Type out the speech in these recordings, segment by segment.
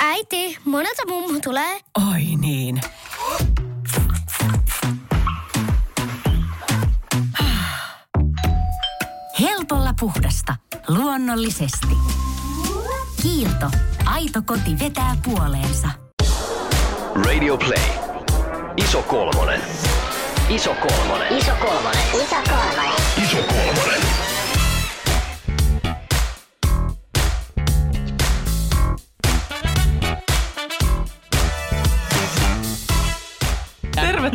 Äiti, monelta mummu tulee? Oi niin. Helpolla puhdasta. Luonnollisesti. Kiilto. Aito koti vetää puoleensa. Radio Play. Iso kolmonen. Iso kolmonen. Iso kolmonen. Iso kolmonen. Iso kolmonen.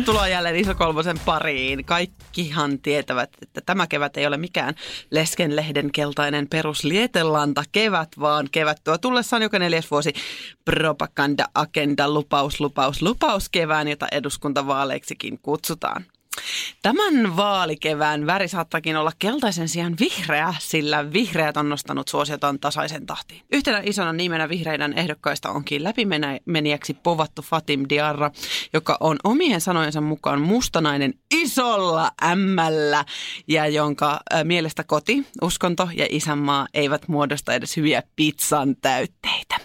Tervetuloa jälleen Iso Kolmosen pariin. Kaikkihan tietävät, että tämä kevät ei ole mikään leskenlehden keltainen peruslietelanta kevät, vaan kevät tuo tullessaan joka neljäs vuosi propaganda-agenda lupaus, lupaus, lupaus kevään, jota eduskuntavaaleiksikin kutsutaan. Tämän vaalikevään väri saattakin olla keltaisen sijaan vihreä, sillä vihreät on nostanut suosiotaan tasaisen tahtiin. Yhtenä isona nimenä vihreiden ehdokkaista onkin läpimenijäksi povattu Fatim Diarra, joka on omien sanojensa mukaan mustanainen isolla ämmällä ja jonka mielestä koti, uskonto ja isänmaa eivät muodosta edes hyviä pizzan täytteitä.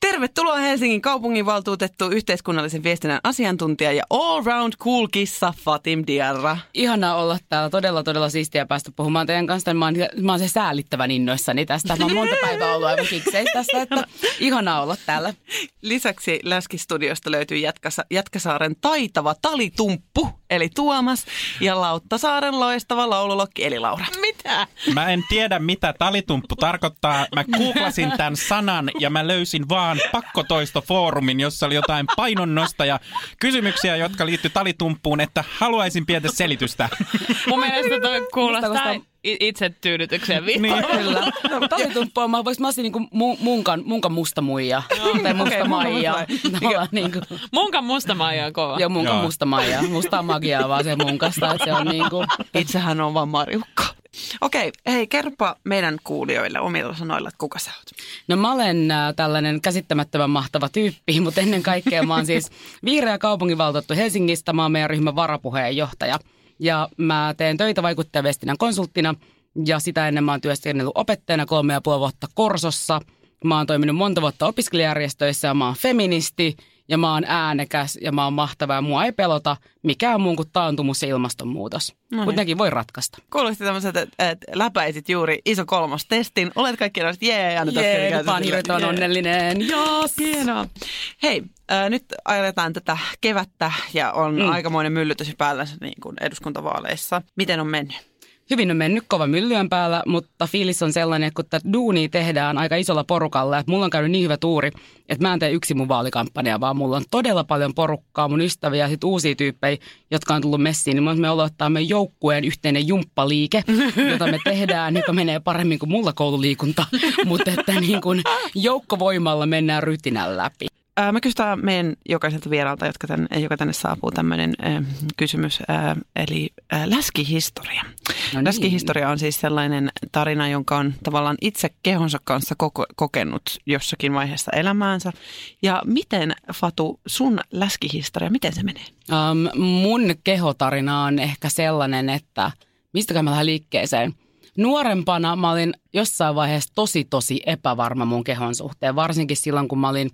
Tervetuloa Helsingin kaupunginvaltuutettu, yhteiskunnallisen viestinnän asiantuntija ja all-round cool kissa Fatim Diarra. Ihanaa olla täällä. Todella, todella siistiä päästä puhumaan teidän kanssa. Mä oon, mä oon se säälittävän innoissani tästä. Mä oon monta päivää ollut aivan kiksei tästä, että ihanaa olla täällä. Lisäksi Läskistudiosta löytyy Jätkäsa, Jätkäsaaren taitava talitumppu, eli Tuomas, ja Lauttasaaren loistava laululokki, eli Laura. Mitä? Mä en tiedä, mitä talitumppu tarkoittaa. Mä googlasin tämän sanan ja mä löysin vaan pakkotoistofoorumin, jossa oli jotain painonnosta ja kysymyksiä, jotka liittyy talitumppuun, että haluaisin pientä selitystä. Mun mielestä toi kuulostaa itse tyydytykseen Niin. Kyllä. Talitumppu on, mä voisin mä olisin niinku mu, munkan, munkan musta muija. tai musta okei, maija. niinku, Munkan musta maija on kova. joo, munkan Joo. musta maija. Musta magiaa vaan se munkasta, että se on niinku... Itsehän on vaan Marjukka. Okei, hei, kerropa meidän kuulijoille omilla sanoilla, että kuka sä oot. No mä olen äh, tällainen käsittämättömän mahtava tyyppi, mutta ennen kaikkea mä oon siis vihreä kaupunginvaltuutettu Helsingistä. Mä oon meidän ryhmän varapuheenjohtaja. Ja mä teen töitä vaikuttajaviestinnän konsulttina ja sitä ennen mä oon työskennellyt opettajana kolme ja puoli vuotta Korsossa. Mä oon toiminut monta vuotta opiskelijärjestöissä ja mä oon feministi ja mä oon äänekäs ja mä oon mahtava ja mua ei pelota mikään muun kuin taantumus ja ilmastonmuutos. No niin. Mutta nekin voi ratkaista. Kuulosti tämmöiset, että, että läpäisit juuri iso kolmos testin. Olet kaikki sellaiset, jee, annetaan Jee, nyt mä oon hirveän onnellinen. Jos. Hienoa. Hei, äh, nyt ajetaan tätä kevättä ja on mm. aikamoinen myllytys päällä niin kuin eduskuntavaaleissa. Miten on mennyt? Hyvin on mennyt kova myllyön päällä, mutta fiilis on sellainen, että kun tätä duunia tehdään aika isolla porukalla, että mulla on käynyt niin hyvä tuuri, että mä en tee yksin mun vaalikampanjaa, vaan mulla on todella paljon porukkaa, mun ystäviä ja sit uusia tyyppejä, jotka on tullut messiin. Niin me aloittaa meidän joukkueen yhteinen jumppaliike, jota me tehdään, joka menee paremmin kuin mulla koululiikunta, mutta että niin kuin joukkovoimalla mennään rytinän läpi. Ää, Mä kysytään meidän jokaiselta vieraalta, jotka tänne, joka tänne saapuu tämmöinen äh, kysymys, äh, eli äh, läskihistoria. No niin. Läskihistoria on siis sellainen tarina, jonka on tavallaan itse kehonsa kanssa koko, kokenut jossakin vaiheessa elämäänsä. Ja miten, Fatu, sun läskihistoria, miten se menee? Um, mun kehotarina on ehkä sellainen, että mistäkään mä lähden liikkeeseen. Nuorempana mä olin jossain vaiheessa tosi tosi epävarma mun kehon suhteen, varsinkin silloin kun mä olin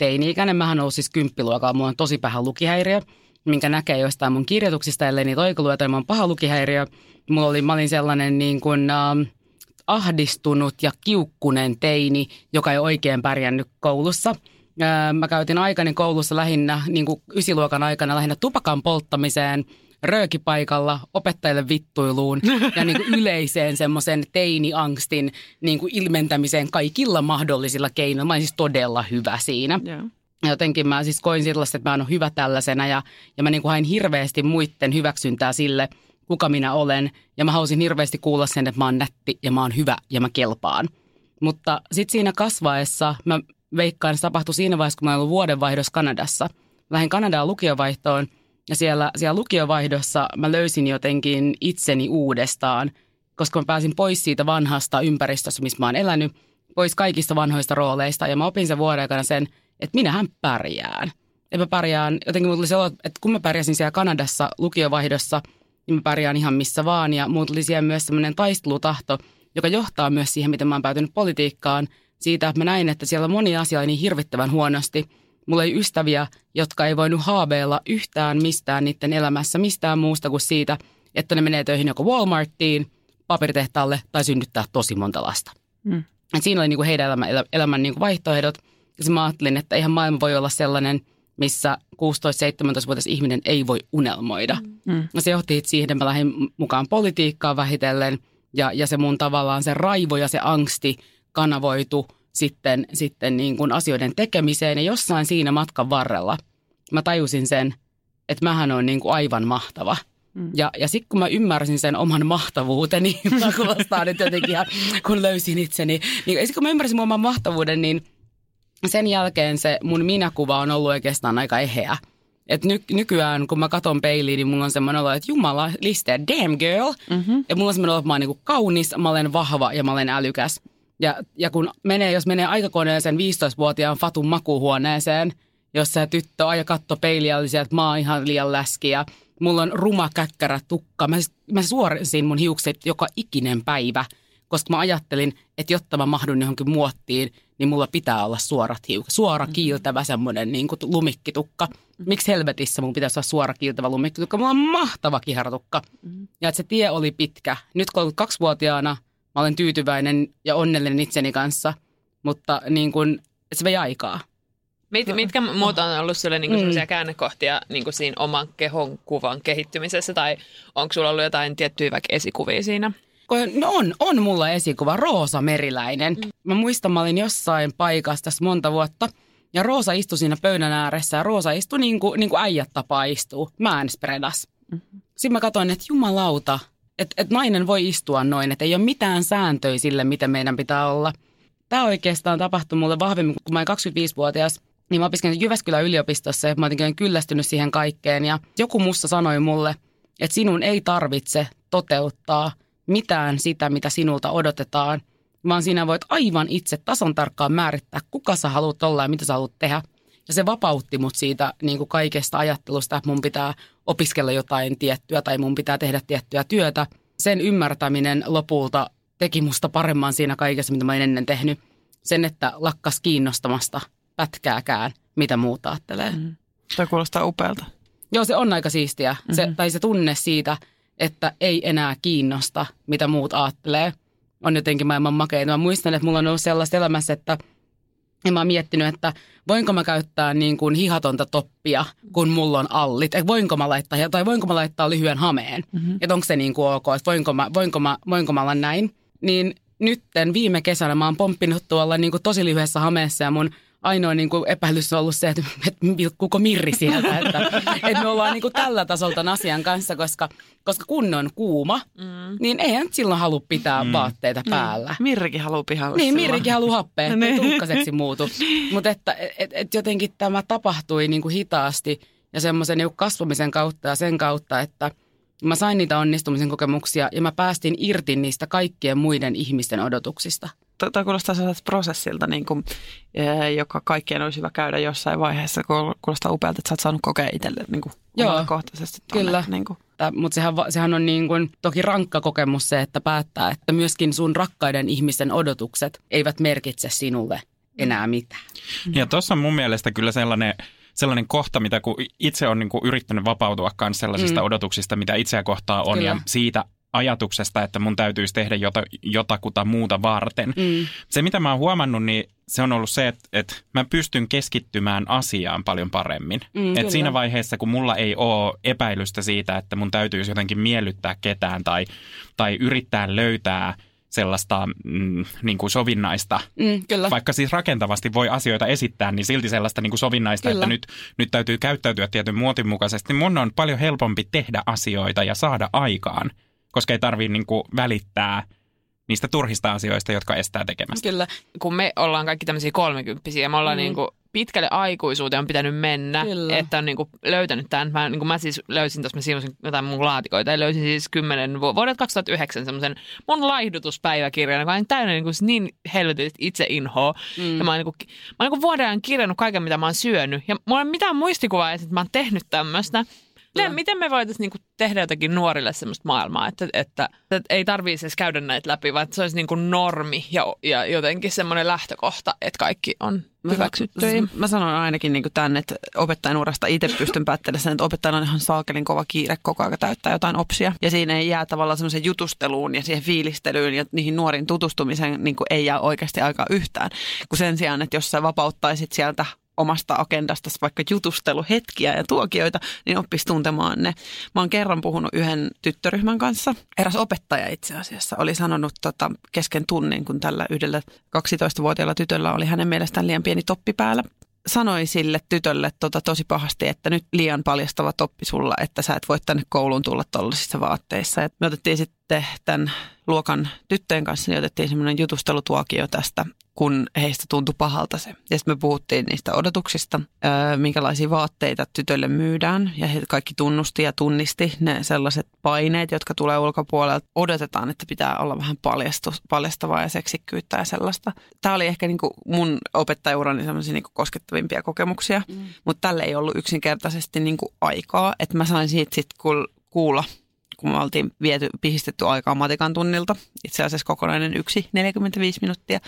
teini-ikäinen. Mähän ollut siis kymppiluokalla, mulla on tosi paha lukihäiriö, minkä näkee jostain mun kirjoituksista, ellei niitä oikolueta, niin mä oon paha lukihäiriö. Mulla oli, mä olin sellainen niin kuin, ähm, ahdistunut ja kiukkunen teini, joka ei oikein pärjännyt koulussa. Ää, Mä käytin aikani koulussa lähinnä, niin kuin ysiluokan aikana lähinnä tupakan polttamiseen, röökipaikalla, opettajille vittuiluun ja niin kuin yleiseen semmoisen teiniangstin niin kuin ilmentämiseen kaikilla mahdollisilla keinoilla. Mä olin siis todella hyvä siinä. Ja Jotenkin mä siis koin sellaista, että mä oon hyvä tällaisena ja, ja mä niin kuin hain hirveästi muiden hyväksyntää sille, kuka minä olen. Ja mä halusin hirveästi kuulla sen, että mä oon nätti ja mä oon hyvä ja mä kelpaan. Mutta sitten siinä kasvaessa mä veikkaan, että se tapahtui siinä vaiheessa, kun mä olin vuodenvaihdossa Kanadassa. Lähdin Kanadaan lukiovaihtoon ja siellä, siellä lukiovaihdossa mä löysin jotenkin itseni uudestaan, koska mä pääsin pois siitä vanhasta ympäristöstä, missä mä oon elänyt, pois kaikista vanhoista rooleista ja mä opin sen vuoden aikana sen, että minähän pärjään. Että mä pärjään, jotenkin mulla tuli se olo, että kun mä pärjäsin siellä Kanadassa lukiovaihdossa, niin mä pärjään ihan missä vaan ja mulla tuli siellä myös semmoinen taistelutahto, joka johtaa myös siihen, miten mä oon päätynyt politiikkaan. Siitä, että mä näin, että siellä on moni asia niin hirvittävän huonosti. Mulla ei ystäviä, jotka ei voinut haaveilla yhtään mistään niiden elämässä, mistään muusta kuin siitä, että ne menee töihin joko Walmartiin, paperitehtaalle tai synnyttää tosi monta lasta. Mm. Et siinä oli niinku heidän elämän, elä- elämän niinku vaihtoehdot. Ja mä ajattelin, että eihän maailma voi olla sellainen, missä 16-17-vuotias ihminen ei voi unelmoida. Mm. No se johti siihen, että mä lähdin mukaan politiikkaan vähitellen ja, ja se mun tavallaan se raivo ja se angsti kanavoitu sitten, sitten niin kuin asioiden tekemiseen ja jossain siinä matkan varrella mä tajusin sen, että mähän on niin kuin aivan mahtava. Mm. Ja, ja sitten kun mä ymmärsin sen oman mahtavuuteni, mä kuulostaa nyt jotenkin ihan, kun löysin itseni, niin sitten kun mä ymmärsin mun oman mahtavuuden, niin sen jälkeen se mun minäkuva on ollut oikeastaan aika eheä. Et ny, nykyään, kun mä katon peiliin, niin mulla on semmoinen olo, että jumala, liste, damn girl. Mm-hmm. Ja mulla on semmoinen olo, että mä oon niinku kaunis, mä olen vahva ja mä olen älykäs. Ja, ja kun menee, jos menee aikakoneeseen 15-vuotiaan Fatun makuuhuoneeseen, jossa tyttö aja katto peiliä, oli sieltä, että mä oon ihan liian läski ja mulla on ruma käkkärä tukka. Mä, mä suorisin mun hiukset joka ikinen päivä, koska mä ajattelin, että jotta mä mahdun johonkin muottiin, niin mulla pitää olla suorat hiukset. Suora kiiltävä semmoinen niin kuin lumikkitukka. Miksi helvetissä mun pitäisi olla suora kiiltävä lumikkitukka? Mulla on mahtava kiharatukka. Ja että se tie oli pitkä. Nyt 32-vuotiaana mä olen tyytyväinen ja onnellinen itseni kanssa, mutta niin kuin, se vei aikaa. Mit, mitkä muut on ollut sulle niinku sellaisia käännekohtia niinku siinä oman kehon kuvan kehittymisessä tai onko sulla ollut jotain tiettyjä vaikka esikuvia siinä? Kun- No on, on mulla esikuva, Roosa Meriläinen. Mä muistan, mä olin jossain paikassa tässä monta vuotta. Ja Roosa istui siinä pöydän ääressä ja Roosa istui niin kuin, niin kuin äijät tapaa istuu. Mä en spredas. Sitten mä katsoin, että jumalauta, että, että nainen voi istua noin, että ei ole mitään sääntöjä sille, miten meidän pitää olla. Tämä oikeastaan tapahtui mulle vahvemmin, kun mä olin 25-vuotias. Niin mä opiskelin Jyväskylän yliopistossa ja mä olin kyllästynyt siihen kaikkeen. Ja joku musta sanoi mulle, että sinun ei tarvitse toteuttaa mitään sitä, mitä sinulta odotetaan, vaan sinä voit aivan itse tasan tarkkaan määrittää, kuka sä haluat olla ja mitä sä haluat tehdä. Ja se vapautti mut siitä niin kuin kaikesta ajattelusta, että mun pitää opiskella jotain tiettyä tai mun pitää tehdä tiettyä työtä. Sen ymmärtäminen lopulta teki musta paremman siinä kaikessa, mitä mä olin ennen tehnyt. Sen, että lakkas kiinnostamasta pätkääkään, mitä muut ajattelee. Mm. Toi kuulostaa upealta. Joo, se on aika siistiä. Mm-hmm. Se, tai se tunne siitä, että ei enää kiinnosta, mitä muut ajattelee, on jotenkin maailman makeita. Mä muistan, että mulla on ollut sellaista elämässä, että ja mä oon miettinyt, että voinko mä käyttää niin kuin hihatonta toppia, kun mulla on allit. Että voinko mä laittaa, tai voinko mä laittaa lyhyen hameen. Mm-hmm. Että onko se niin kuin ok, että voinko mä, voinko, mä, voinko mä olla näin. Niin nytten viime kesänä mä oon pomppinut tuolla niin kuin tosi lyhyessä hameessa ja mun ainoa niin kuin epäilys on ollut se, että, että vilkkuuko Mirri sieltä. Että, että me ollaan niin kuin tällä tasolla tämän asian kanssa, koska, koska kun on kuuma, mm. niin eihän silloin halua pitää mm. vaatteita päällä. Mirrikin haluaa pihalle Niin, silloin. Mirrikin haluaa happea, että Niin. tuhkaseksi muutu. Mutta että et, et jotenkin tämä tapahtui niin kuin hitaasti ja semmoisen niin kasvamisen kautta ja sen kautta, että mä sain niitä onnistumisen kokemuksia ja mä päästin irti niistä kaikkien muiden ihmisten odotuksista. Tämä kuulostaa sellaiselta prosessilta, niin kuin, eh, joka kaikkien olisi hyvä käydä jossain vaiheessa. Kuul- Kuulostaa upealta, että sä oot saanut kokea itselle niin kuin, Joo, omakohtaisesti. tonne, kyllä. Niin kuin. Mutta sehän, sehän on niin kuin toki rankka kokemus se, että päättää, että myöskin sun rakkaiden ihmisten odotukset eivät merkitse sinulle enää mitään. Ja tuossa on mun mielestä kyllä sellainen, sellainen kohta, mitä kun itse on niin kuin yrittänyt vapautua myös sellaisista mm. odotuksista, mitä itseä kohtaa on, Kyllä. ja siitä ajatuksesta, että mun täytyisi tehdä jota, jotakuta muuta varten. Mm. Se, mitä mä oon huomannut, niin se on ollut se, että, että mä pystyn keskittymään asiaan paljon paremmin. Mm, Et siinä vaiheessa, kun mulla ei ole epäilystä siitä, että mun täytyisi jotenkin miellyttää ketään tai, tai yrittää löytää sellaista mm, niin kuin sovinnaista Mm, kyllä. vaikka siis rakentavasti voi asioita esittää, niin silti sellaista niin kuin sovinnaista, Kyllä. että nyt, nyt täytyy käyttäytyä tietyn muotin mukaisesti. Mun on paljon helpompi tehdä asioita ja saada aikaan, koska ei tarvitse niin kuin välittää niistä turhista asioista, jotka estää tekemästä. Kyllä. kun me ollaan kaikki tämmöisiä kolmekymppisiä, me ollaan Mm. mm. niinku pitkälle aikuisuuteen on pitänyt mennä, Kyllä. että on niinku löytänyt tämän. Mä, niinku mä siis löysin tuossa, mä siivosin jotain mun laatikoita, ja löysin siis 10 vu- vuodelta 2009 semmoisen mun laihdutuspäiväkirjan, joka on täynnä niinku niin helvetin itse inhoa. Mm. Ja mä oon, niinku, mä oon niinku vuoden ajan kirjannut kaiken, mitä mä oon syönyt, ja mulla ei ole mitään muistikuvaa, että mä oon tehnyt tämmöistä. Miten, miten me voitaisiin niinku tehdä jotakin nuorille semmoista maailmaa, että, että, että ei tarvitsisi edes käydä näitä läpi, vaan että se olisi niinku normi ja, ja jotenkin semmoinen lähtökohta, että kaikki on hyväksyttyjä. Mä, mä sanon ainakin niin tämän, että opettajan urasta itse pystyn päättelemään sen, että opettajalla on ihan saakelin kova kiire koko ajan täyttää jotain opsia. Ja siinä ei jää tavallaan semmoisen jutusteluun ja siihen fiilistelyyn ja niihin nuoriin tutustumiseen niin kuin ei jää oikeasti aikaa yhtään. Kun sen sijaan, että jos sä vapauttaisit sieltä omasta agendasta vaikka jutusteluhetkiä ja tuokioita, niin oppisi tuntemaan ne. Mä oon kerran puhunut yhden tyttöryhmän kanssa. Eräs opettaja itse asiassa oli sanonut tota, kesken tunnin, kun tällä yhdellä 12-vuotiaalla tytöllä oli hänen mielestään liian pieni toppi päällä sanoi sille tytölle tota tosi pahasti, että nyt liian paljastava toppi sulla, että sä et voi tänne kouluun tulla tuollaisissa vaatteissa. Et me otettiin sitten tämän luokan tyttöjen kanssa, niin otettiin semmoinen jutustelutuokio tästä kun heistä tuntui pahalta se. Ja sitten me puhuttiin niistä odotuksista, minkälaisia vaatteita tytöille myydään. Ja he kaikki tunnusti ja tunnisti ne sellaiset paineet, jotka tulee ulkopuolelta. Odotetaan, että pitää olla vähän paljastus, paljastavaa ja seksikkyyttä ja sellaista. Tämä oli ehkä niinku mun opettajaurani sellaisia niinku koskettavimpia kokemuksia, mm. mutta tälle ei ollut yksinkertaisesti niinku aikaa. Että mä sain siitä sitten kuulla kun me oltiin viety, pihistetty aikaa matikan tunnilta, itse asiassa kokonainen yksi 45 minuuttia,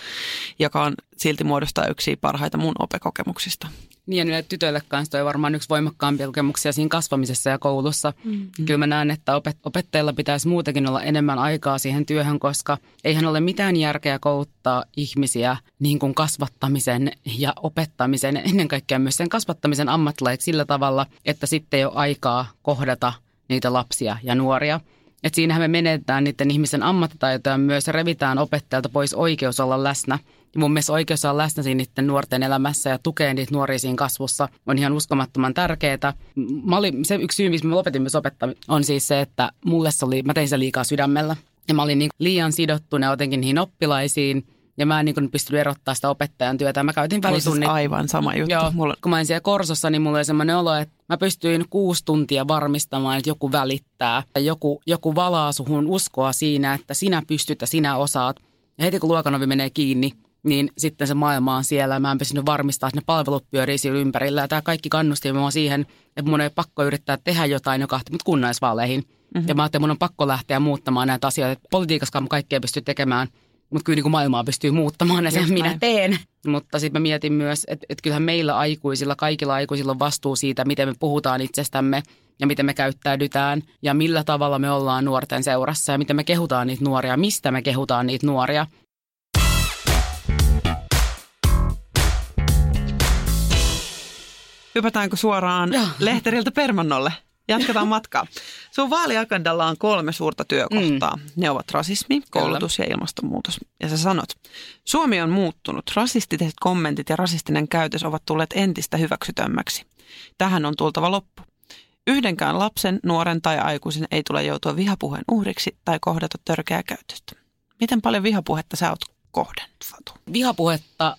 joka on silti muodostaa yksi parhaita mun opekokemuksista. Niin ja niille tytöille kanssa toi varmaan yksi voimakkaampia kokemuksia siinä kasvamisessa ja koulussa. Mm-hmm. Kyllä mä näen, että opet- opettajilla pitäisi muutenkin olla enemmän aikaa siihen työhön, koska eihän ole mitään järkeä kouluttaa ihmisiä niin kuin kasvattamisen ja opettamisen, ennen kaikkea myös sen kasvattamisen ammattilaiksi sillä tavalla, että sitten ei ole aikaa kohdata – niitä lapsia ja nuoria. Et siinähän me menetään niiden ihmisen ammattitaitoja myös revitään opettajalta pois oikeus olla läsnä. Ja mun mielestä oikeus olla läsnä siinä niiden nuorten elämässä ja tukea niitä nuoria siinä kasvussa on ihan uskomattoman tärkeää. Mä olin, se yksi syy, miksi mä lopetin myös opettaminen, on siis se, että mulle se oli, mä tein se liikaa sydämellä. Ja mä olin niin liian sidottuna jotenkin niihin oppilaisiin ja mä en niin pystynyt erottaa sitä opettajan työtä. Mä käytin välitunnit. aivan sama juttu. Joo, mulla... kun mä olin siellä Korsossa, niin mulla oli semmoinen olo, että mä pystyin kuusi tuntia varmistamaan, että joku välittää. Joku, joku valaa suhun uskoa siinä, että sinä pystyt ja sinä osaat. Ja heti kun luokanovi menee kiinni, niin sitten se maailma on siellä. Mä en pystynyt varmistaa, että ne palvelut pyörii siellä ympärillä. Ja tämä kaikki kannusti mua siihen, että mun ei pakko yrittää tehdä jotain, joka mut kunnaisvaaleihin. Mm-hmm. Ja mä ajattelin, että mun on pakko lähteä muuttamaan näitä asioita. Politiikassa kaikkea pystyy tekemään – mutta kyllä niin kuin maailmaa pystyy muuttamaan ja sen minä teen. Mutta sitten mä mietin myös, että, että kyllähän meillä aikuisilla, kaikilla aikuisilla on vastuu siitä, miten me puhutaan itsestämme ja miten me käyttäydytään ja millä tavalla me ollaan nuorten seurassa ja miten me kehutaan niitä nuoria, mistä me kehutaan niitä nuoria. Hypätäänkö suoraan Joo. lehteriltä Permannolle? Jatketaan matkaa. Sun vaaliagendalla on kolme suurta työkohtaa. Mm. Ne ovat rasismi, koulutus Kyllä. ja ilmastonmuutos. Ja sä sanot, Suomi on muuttunut. Rasistiset kommentit ja rasistinen käytös ovat tulleet entistä hyväksytömmäksi. Tähän on tultava loppu. Yhdenkään lapsen, nuoren tai aikuisen ei tule joutua vihapuheen uhriksi tai kohdata törkeää käytöstä. Miten paljon vihapuhetta sä oot kohdannut, Fatu? Vihapuhetta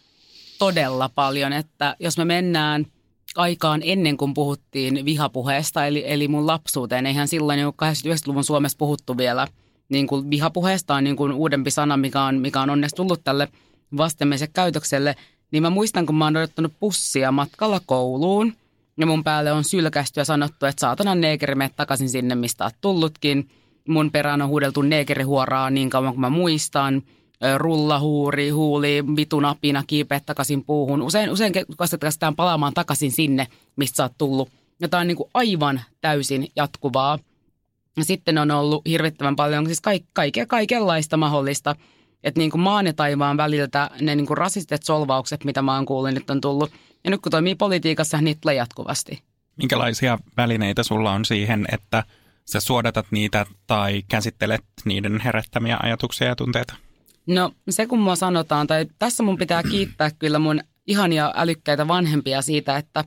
todella paljon, että jos me mennään – aikaan ennen kuin puhuttiin vihapuheesta, eli, eli mun lapsuuteen. Eihän silloin jo 80-90-luvun Suomessa puhuttu vielä niin kuin vihapuheesta on niin kuin uudempi sana, mikä on, mikä on onneksi tullut tälle vastenmielisen käytökselle. Niin mä muistan, kun mä oon odottanut pussia matkalla kouluun ja mun päälle on sylkästy ja sanottu, että saatana neekeri, mene takaisin sinne, mistä oot tullutkin. Mun perään on huudeltu neekerihuoraa niin kauan kuin mä muistan – rullahuuri, huuli, vitunapina, kiipeät takaisin puuhun. Usein, usein käsitetään palaamaan takaisin sinne, mistä sä oot tullut. Ja tämä on niin kuin aivan täysin jatkuvaa. Ja sitten on ollut hirvittävän paljon siis kaik, kaikkea, kaikenlaista mahdollista. Että niin kuin maan ja taivaan väliltä ne niin kuin rasistiset solvaukset, mitä mä oon kuullut, nyt on tullut. Ja nyt kun toimii politiikassa, niitä tulee jatkuvasti. Minkälaisia välineitä sulla on siihen, että sä suodatat niitä tai käsittelet niiden herättämiä ajatuksia ja tunteita? No se kun mua sanotaan, tai tässä mun pitää kiittää kyllä mun ihania älykkäitä vanhempia siitä, että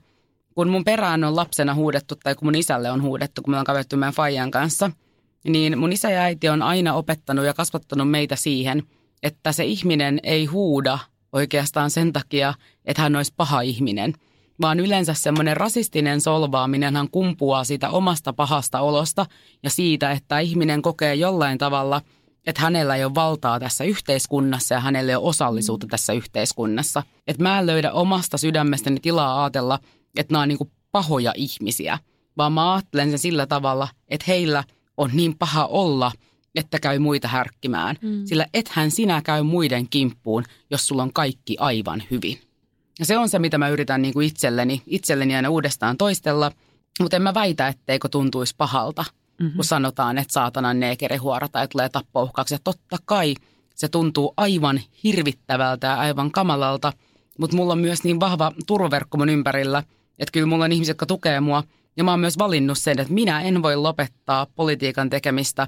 kun mun perään on lapsena huudettu tai kun mun isälle on huudettu, kun me on kävetty meidän Fajan kanssa, niin mun isä ja äiti on aina opettanut ja kasvattanut meitä siihen, että se ihminen ei huuda oikeastaan sen takia, että hän olisi paha ihminen, vaan yleensä semmoinen rasistinen solvaaminenhan kumpuaa siitä omasta pahasta olosta ja siitä, että ihminen kokee jollain tavalla – että hänellä ei ole valtaa tässä yhteiskunnassa ja hänellä ei ole osallisuutta tässä yhteiskunnassa. Että mä en löydä omasta sydämestäni tilaa ajatella, että nämä on niin pahoja ihmisiä. vaan mä ajattelen sen sillä tavalla, että heillä on niin paha olla, että käy muita härkkimään. Mm. Sillä ethän sinä käy muiden kimppuun, jos sulla on kaikki aivan hyvin. Ja se on se, mitä mä yritän niin kuin itselleni, itselleni aina uudestaan toistella, mutta en mä väitä, etteikö tuntuisi pahalta, mm-hmm. kun sanotaan, että saatanan neekerihuora tai tulee tappouhkauksia. Ja totta kai se tuntuu aivan hirvittävältä ja aivan kamalalta, mutta mulla on myös niin vahva turvaverkko mun ympärillä, että kyllä mulla on ihmisiä, jotka tukee mua. Ja mä oon myös valinnut sen, että minä en voi lopettaa politiikan tekemistä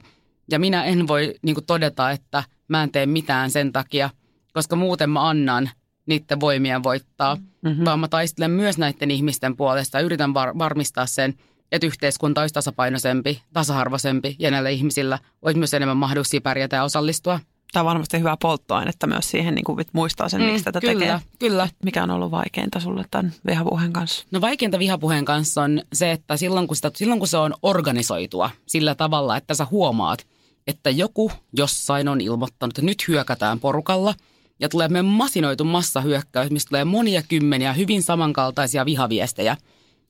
ja minä en voi niin kuin todeta, että mä en tee mitään sen takia, koska muuten mä annan niiden voimien voittaa, mm-hmm. vaan mä taistelen myös näiden ihmisten puolesta ja yritän var- varmistaa sen, että yhteiskunta olisi tasapainoisempi, tasa-arvoisempi ja näillä ihmisillä olisi myös enemmän mahdollisuuksia pärjätä ja osallistua. Tämä on varmasti hyvä polttoainetta myös siihen, niin kuin muistaa sen, miksi tätä Mm, kyllä, tekee. Kyllä. Mikä on ollut vaikeinta sulle tämän vihapuheen kanssa? No vaikeinta vihapuheen kanssa on se, että silloin kun, sitä, silloin kun se on organisoitua sillä tavalla, että sä huomaat, että joku jossain on ilmoittanut, että nyt hyökätään porukalla ja tulee meidän masinoitu massahyökkäys, mistä tulee monia kymmeniä hyvin samankaltaisia vihaviestejä,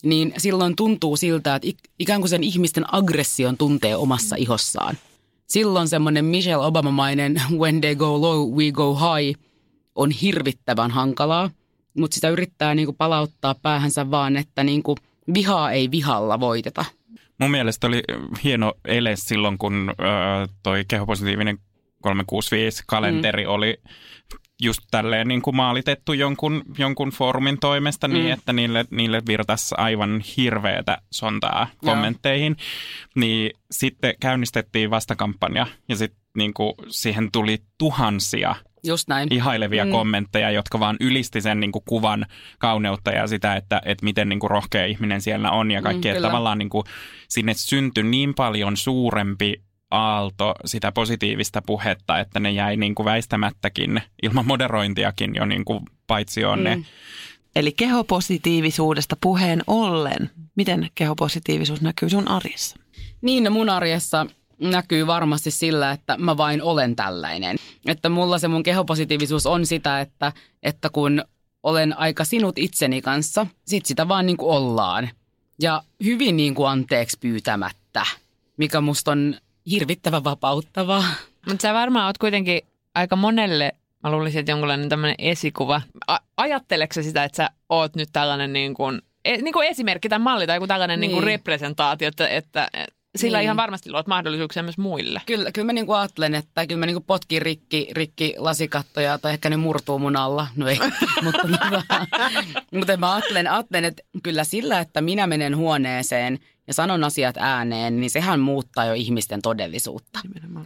niin silloin tuntuu siltä, että ik- ikään kuin sen ihmisten aggression tuntee omassa ihossaan. Silloin semmoinen Michelle Obama-mainen when they go low, we go high on hirvittävän hankalaa, mutta sitä yrittää niinku palauttaa päähänsä vaan, että niinku vihaa ei vihalla voiteta. Mun mielestä oli hieno ele silloin, kun ö, toi kehopositiivinen 365-kalenteri mm. oli just tälleen niin kuin maalitettu jonkun, jonkun foorumin toimesta niin, Mm. että niille, niille virtasi aivan hirveätä sontaa Joo. kommentteihin. Niin sitten käynnistettiin vastakampanja ja sitten niin kuin siihen tuli tuhansia Just näin. ihailevia Mm. mm. kommentteja, jotka vaan ylisti sen niin kuin kuvan kauneutta ja sitä, että, että miten niin kuin rohkea ihminen siellä on ja kaikki. Mm, että tavallaan niin kuin sinne syntyi niin paljon suurempi aalto sitä positiivista puhetta, että ne jäi niin kuin väistämättäkin ilman moderointiakin jo niin kuin paitsi on ne. Mm. Eli kehopositiivisuudesta puheen ollen. Miten kehopositiivisuus näkyy sun arjessa? Niin no mun arjessa näkyy varmasti sillä, että mä vain olen tällainen. Että mulla se mun kehopositiivisuus on sitä, että, että kun olen aika sinut itseni kanssa, sit sitä vaan niin kuin ollaan. Ja hyvin niin kuin anteeksi pyytämättä, mikä musta on hirvittävän vapauttavaa. Mutta sä varmaan oot kuitenkin aika monelle, mä luulisin, että jonkunlainen tämmöinen esikuva. A- ajatteleksä sä sitä, että sä oot nyt tällainen niin kuin, e- niin kuin esimerkki tai malli tai joku tällainen niin. Niin kuin representaatio, että, että sillä Niin. ihan varmasti luot mahdollisuuksia myös muille. Kyllä, kyllä mä niinku ajattelen, että kyllä mä niinku potkin rikki, rikki lasikattoja tai ehkä ne murtuu mun alla. No ei, mutta, mutta mä ajattelen, ajattelen, että kyllä sillä, että minä menen huoneeseen ja sanon asiat ääneen, niin sehän muuttaa jo ihmisten todellisuutta.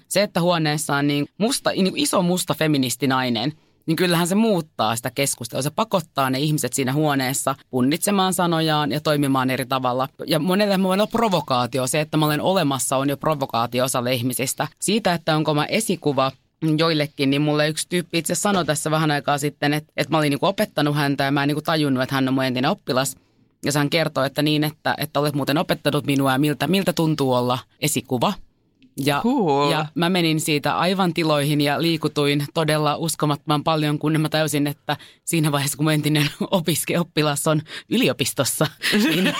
Se, että huoneessa on niin, musta, niin iso musta feministinainen, niin kyllähän se muuttaa sitä keskustelua. Se pakottaa ne ihmiset siinä huoneessa punnitsemaan sanojaan ja toimimaan eri tavalla. Ja monelle voi olla provokaatio. Se, että mä olen olemassa, on jo provokaatio osalle ihmisistä. Siitä, että onko mä esikuva joillekin, niin mulle yksi tyyppi itse sanoi tässä vähän aikaa sitten, että, että mä olin niin opettanut häntä ja mä en niin tajunnut, että hän on mun entinen oppilas. Ja hän kertoi, että niin, että, että olet muuten opettanut minua ja miltä, miltä tuntuu olla esikuva. Ja, Cool. ja mä menin siitä aivan tiloihin ja liikutuin todella uskomattoman paljon, kun mä täysin, että siinä vaiheessa, kun mun entinen opiske oppilas on yliopistossa, niin,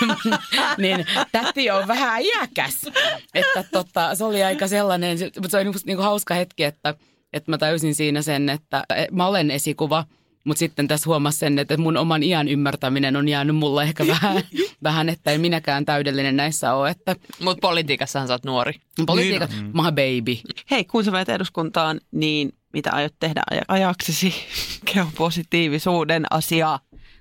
niin täti on vähän iäkäs. Että tota, se oli aika sellainen, se- mutta se oli niinku hauska hetki, että, että mä täysin siinä sen, että mä olen esikuva, mutta sitten tässä huomasin sen, että mun oman iän ymmärtäminen on jäänyt mulle ehkä vähän, vähän että en minäkään täydellinen näissä ole, että Mutta politiikassahan sä oot nuori. politiikka, mä oon baby. Hei, kun sä menet eduskuntaan, niin mitä aiot tehdä aj- ajaksesi kehopositiivisuuden asiaa?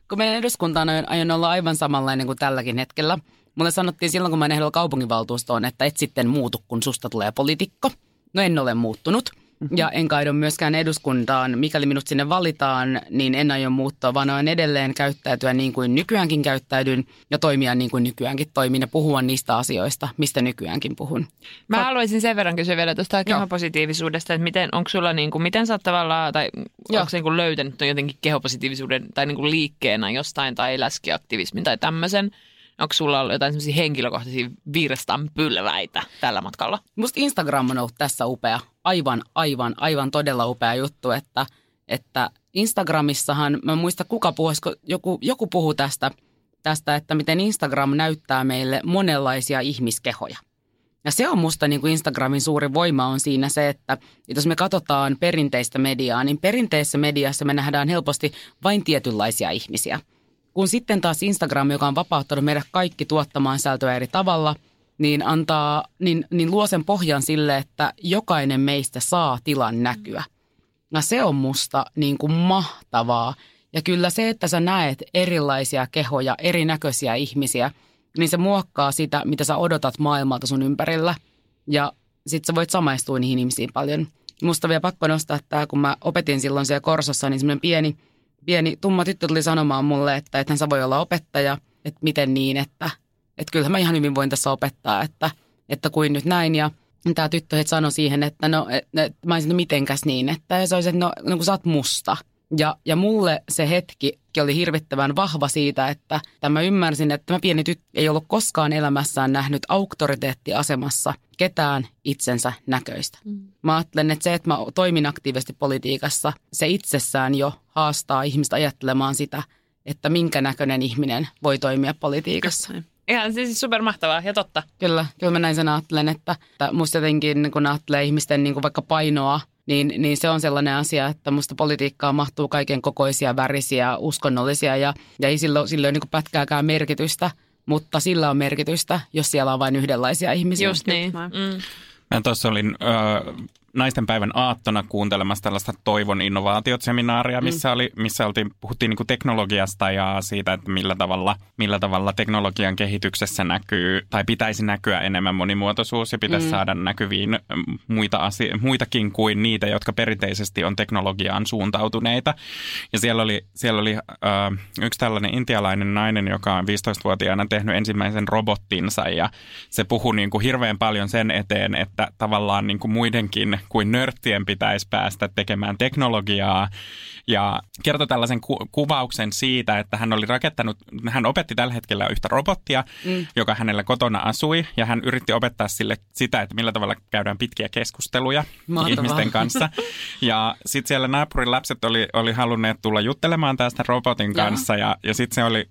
Kun menen eduskuntaan, aion, aion olla aivan samanlainen kuin tälläkin hetkellä. Mulle sanottiin silloin, kun mä en ehdolla kaupunginvaltuustoon, että et sitten muutu, kun susta tulee poliitikko. No en ole muuttunut. Ja en kaido myöskään eduskuntaan. Mikäli minut sinne valitaan, niin en aio muuttua, vaan aion edelleen käyttäytyä niin kuin nykyäänkin käyttäydyn ja toimia niin kuin nykyäänkin toimin ja puhua niistä asioista, mistä nykyäänkin puhun. Mä haluaisin sen verran kysyä vielä tuosta kehopositiivisuudesta, että miten, onko sulla niin kuin, miten sä oot tavallaan, tai Joo. onko se niin kuin löytänyt jotenkin kehopositiivisuuden tai niin kuin liikkeenä jostain tai läskiaktivismin tai tämmöisen? Onko sulla ollut jotain semmoisia henkilökohtaisia virstanpylväitä tällä matkalla? Musta Instagram on ollut tässä upea, aivan, aivan, aivan todella upea juttu, että, että Instagramissahan, mä muista kuka olisiko joku, joku puhuu tästä tästä, että miten Instagram näyttää meille monenlaisia ihmiskehoja. Ja se on musta niin kuin Instagramin suuri voima on siinä se, että jos me katsotaan perinteistä mediaa, niin perinteisessä mediassa me nähdään helposti vain tietynlaisia ihmisiä. Kun sitten taas Instagram, joka on vapauttanut meidät kaikki tuottamaan sisältöä eri tavalla, niin, antaa, niin, niin luo sen pohjan sille, että jokainen meistä saa tilan näkyä. Ja se on musta niin kuin mahtavaa. Ja kyllä se, että sä näet erilaisia kehoja, erinäköisiä ihmisiä, niin se muokkaa sitä, mitä sä odotat maailmalta sun ympärillä. Ja sit sä voit samaistua niihin ihmisiin paljon. Musta vielä pakko nostaa tämä, kun mä opetin silloin siellä Korsossa, niin semmoinen pieni, pieni tumma tyttö tuli sanomaan mulle, että ethän sä voi olla opettaja, että miten niin, että, että kyllähän mä ihan hyvin voin tässä opettaa, että, että kuin nyt näin. Ja tämä tyttö heti sanoi siihen, että no, et, mä olisin, no mitenkäs niin, että se olisi, että no, no kun sä oot musta. Ja, ja mulle se hetki oli hirvittävän vahva siitä, että mä ymmärsin, että tämä pieni tyttö ei ollut koskaan elämässään nähnyt auktoriteettiasemassa ketään itsensä näköistä. Mm. Mä ajattelen, että se, että mä toimin aktiivisesti politiikassa, se itsessään jo haastaa ihmistä ajattelemaan sitä, että minkä näköinen ihminen voi toimia politiikassa. Ihan siis supermahtavaa ja totta. Kyllä, kyllä mä näin sen ajattelen, että, että musta jotenkin kun ajattelee ihmisten niin kuin vaikka painoa niin, niin se on sellainen asia, että musta politiikkaa mahtuu kaiken kokoisia, värisiä, uskonnollisia ja, ja ei sillä, sillä ole niin pätkääkään merkitystä, mutta sillä on merkitystä, jos siellä on vain yhdenlaisia ihmisiä. Just niin. Mm. Mä tuossa olin ö, naisten päivän aattona kuuntelemassa tällaista Toivon innovaatiot-seminaaria, mm. missä, oli, missä oltiin, puhuttiin niin teknologiasta ja siitä, että millä tavalla, millä tavalla teknologian kehityksessä näkyy tai pitäisi näkyä enemmän monimuotoisuus ja pitäisi mm. saada näkyviin muita asia, muitakin kuin niitä, jotka perinteisesti on teknologiaan suuntautuneita. Ja siellä oli, siellä oli ö, yksi tällainen intialainen nainen, joka on 15-vuotiaana tehnyt ensimmäisen robottinsa ja se puhui niin kuin hirveän paljon sen eteen, että tavallaan niin kuin muidenkin kuin nörttien pitäisi päästä tekemään teknologiaa. Ja kertoi tällaisen ku- kuvauksen siitä, että hän oli rakettanut, hän opetti tällä hetkellä yhtä robottia, mm. joka hänellä kotona asui. Ja hän yritti opettaa sille sitä, että millä tavalla käydään pitkiä keskusteluja Mahtavaa. ihmisten kanssa. Ja sitten siellä naapurin lapset oli, oli halunneet tulla juttelemaan tästä robotin kanssa. Ja, ja sitten se oli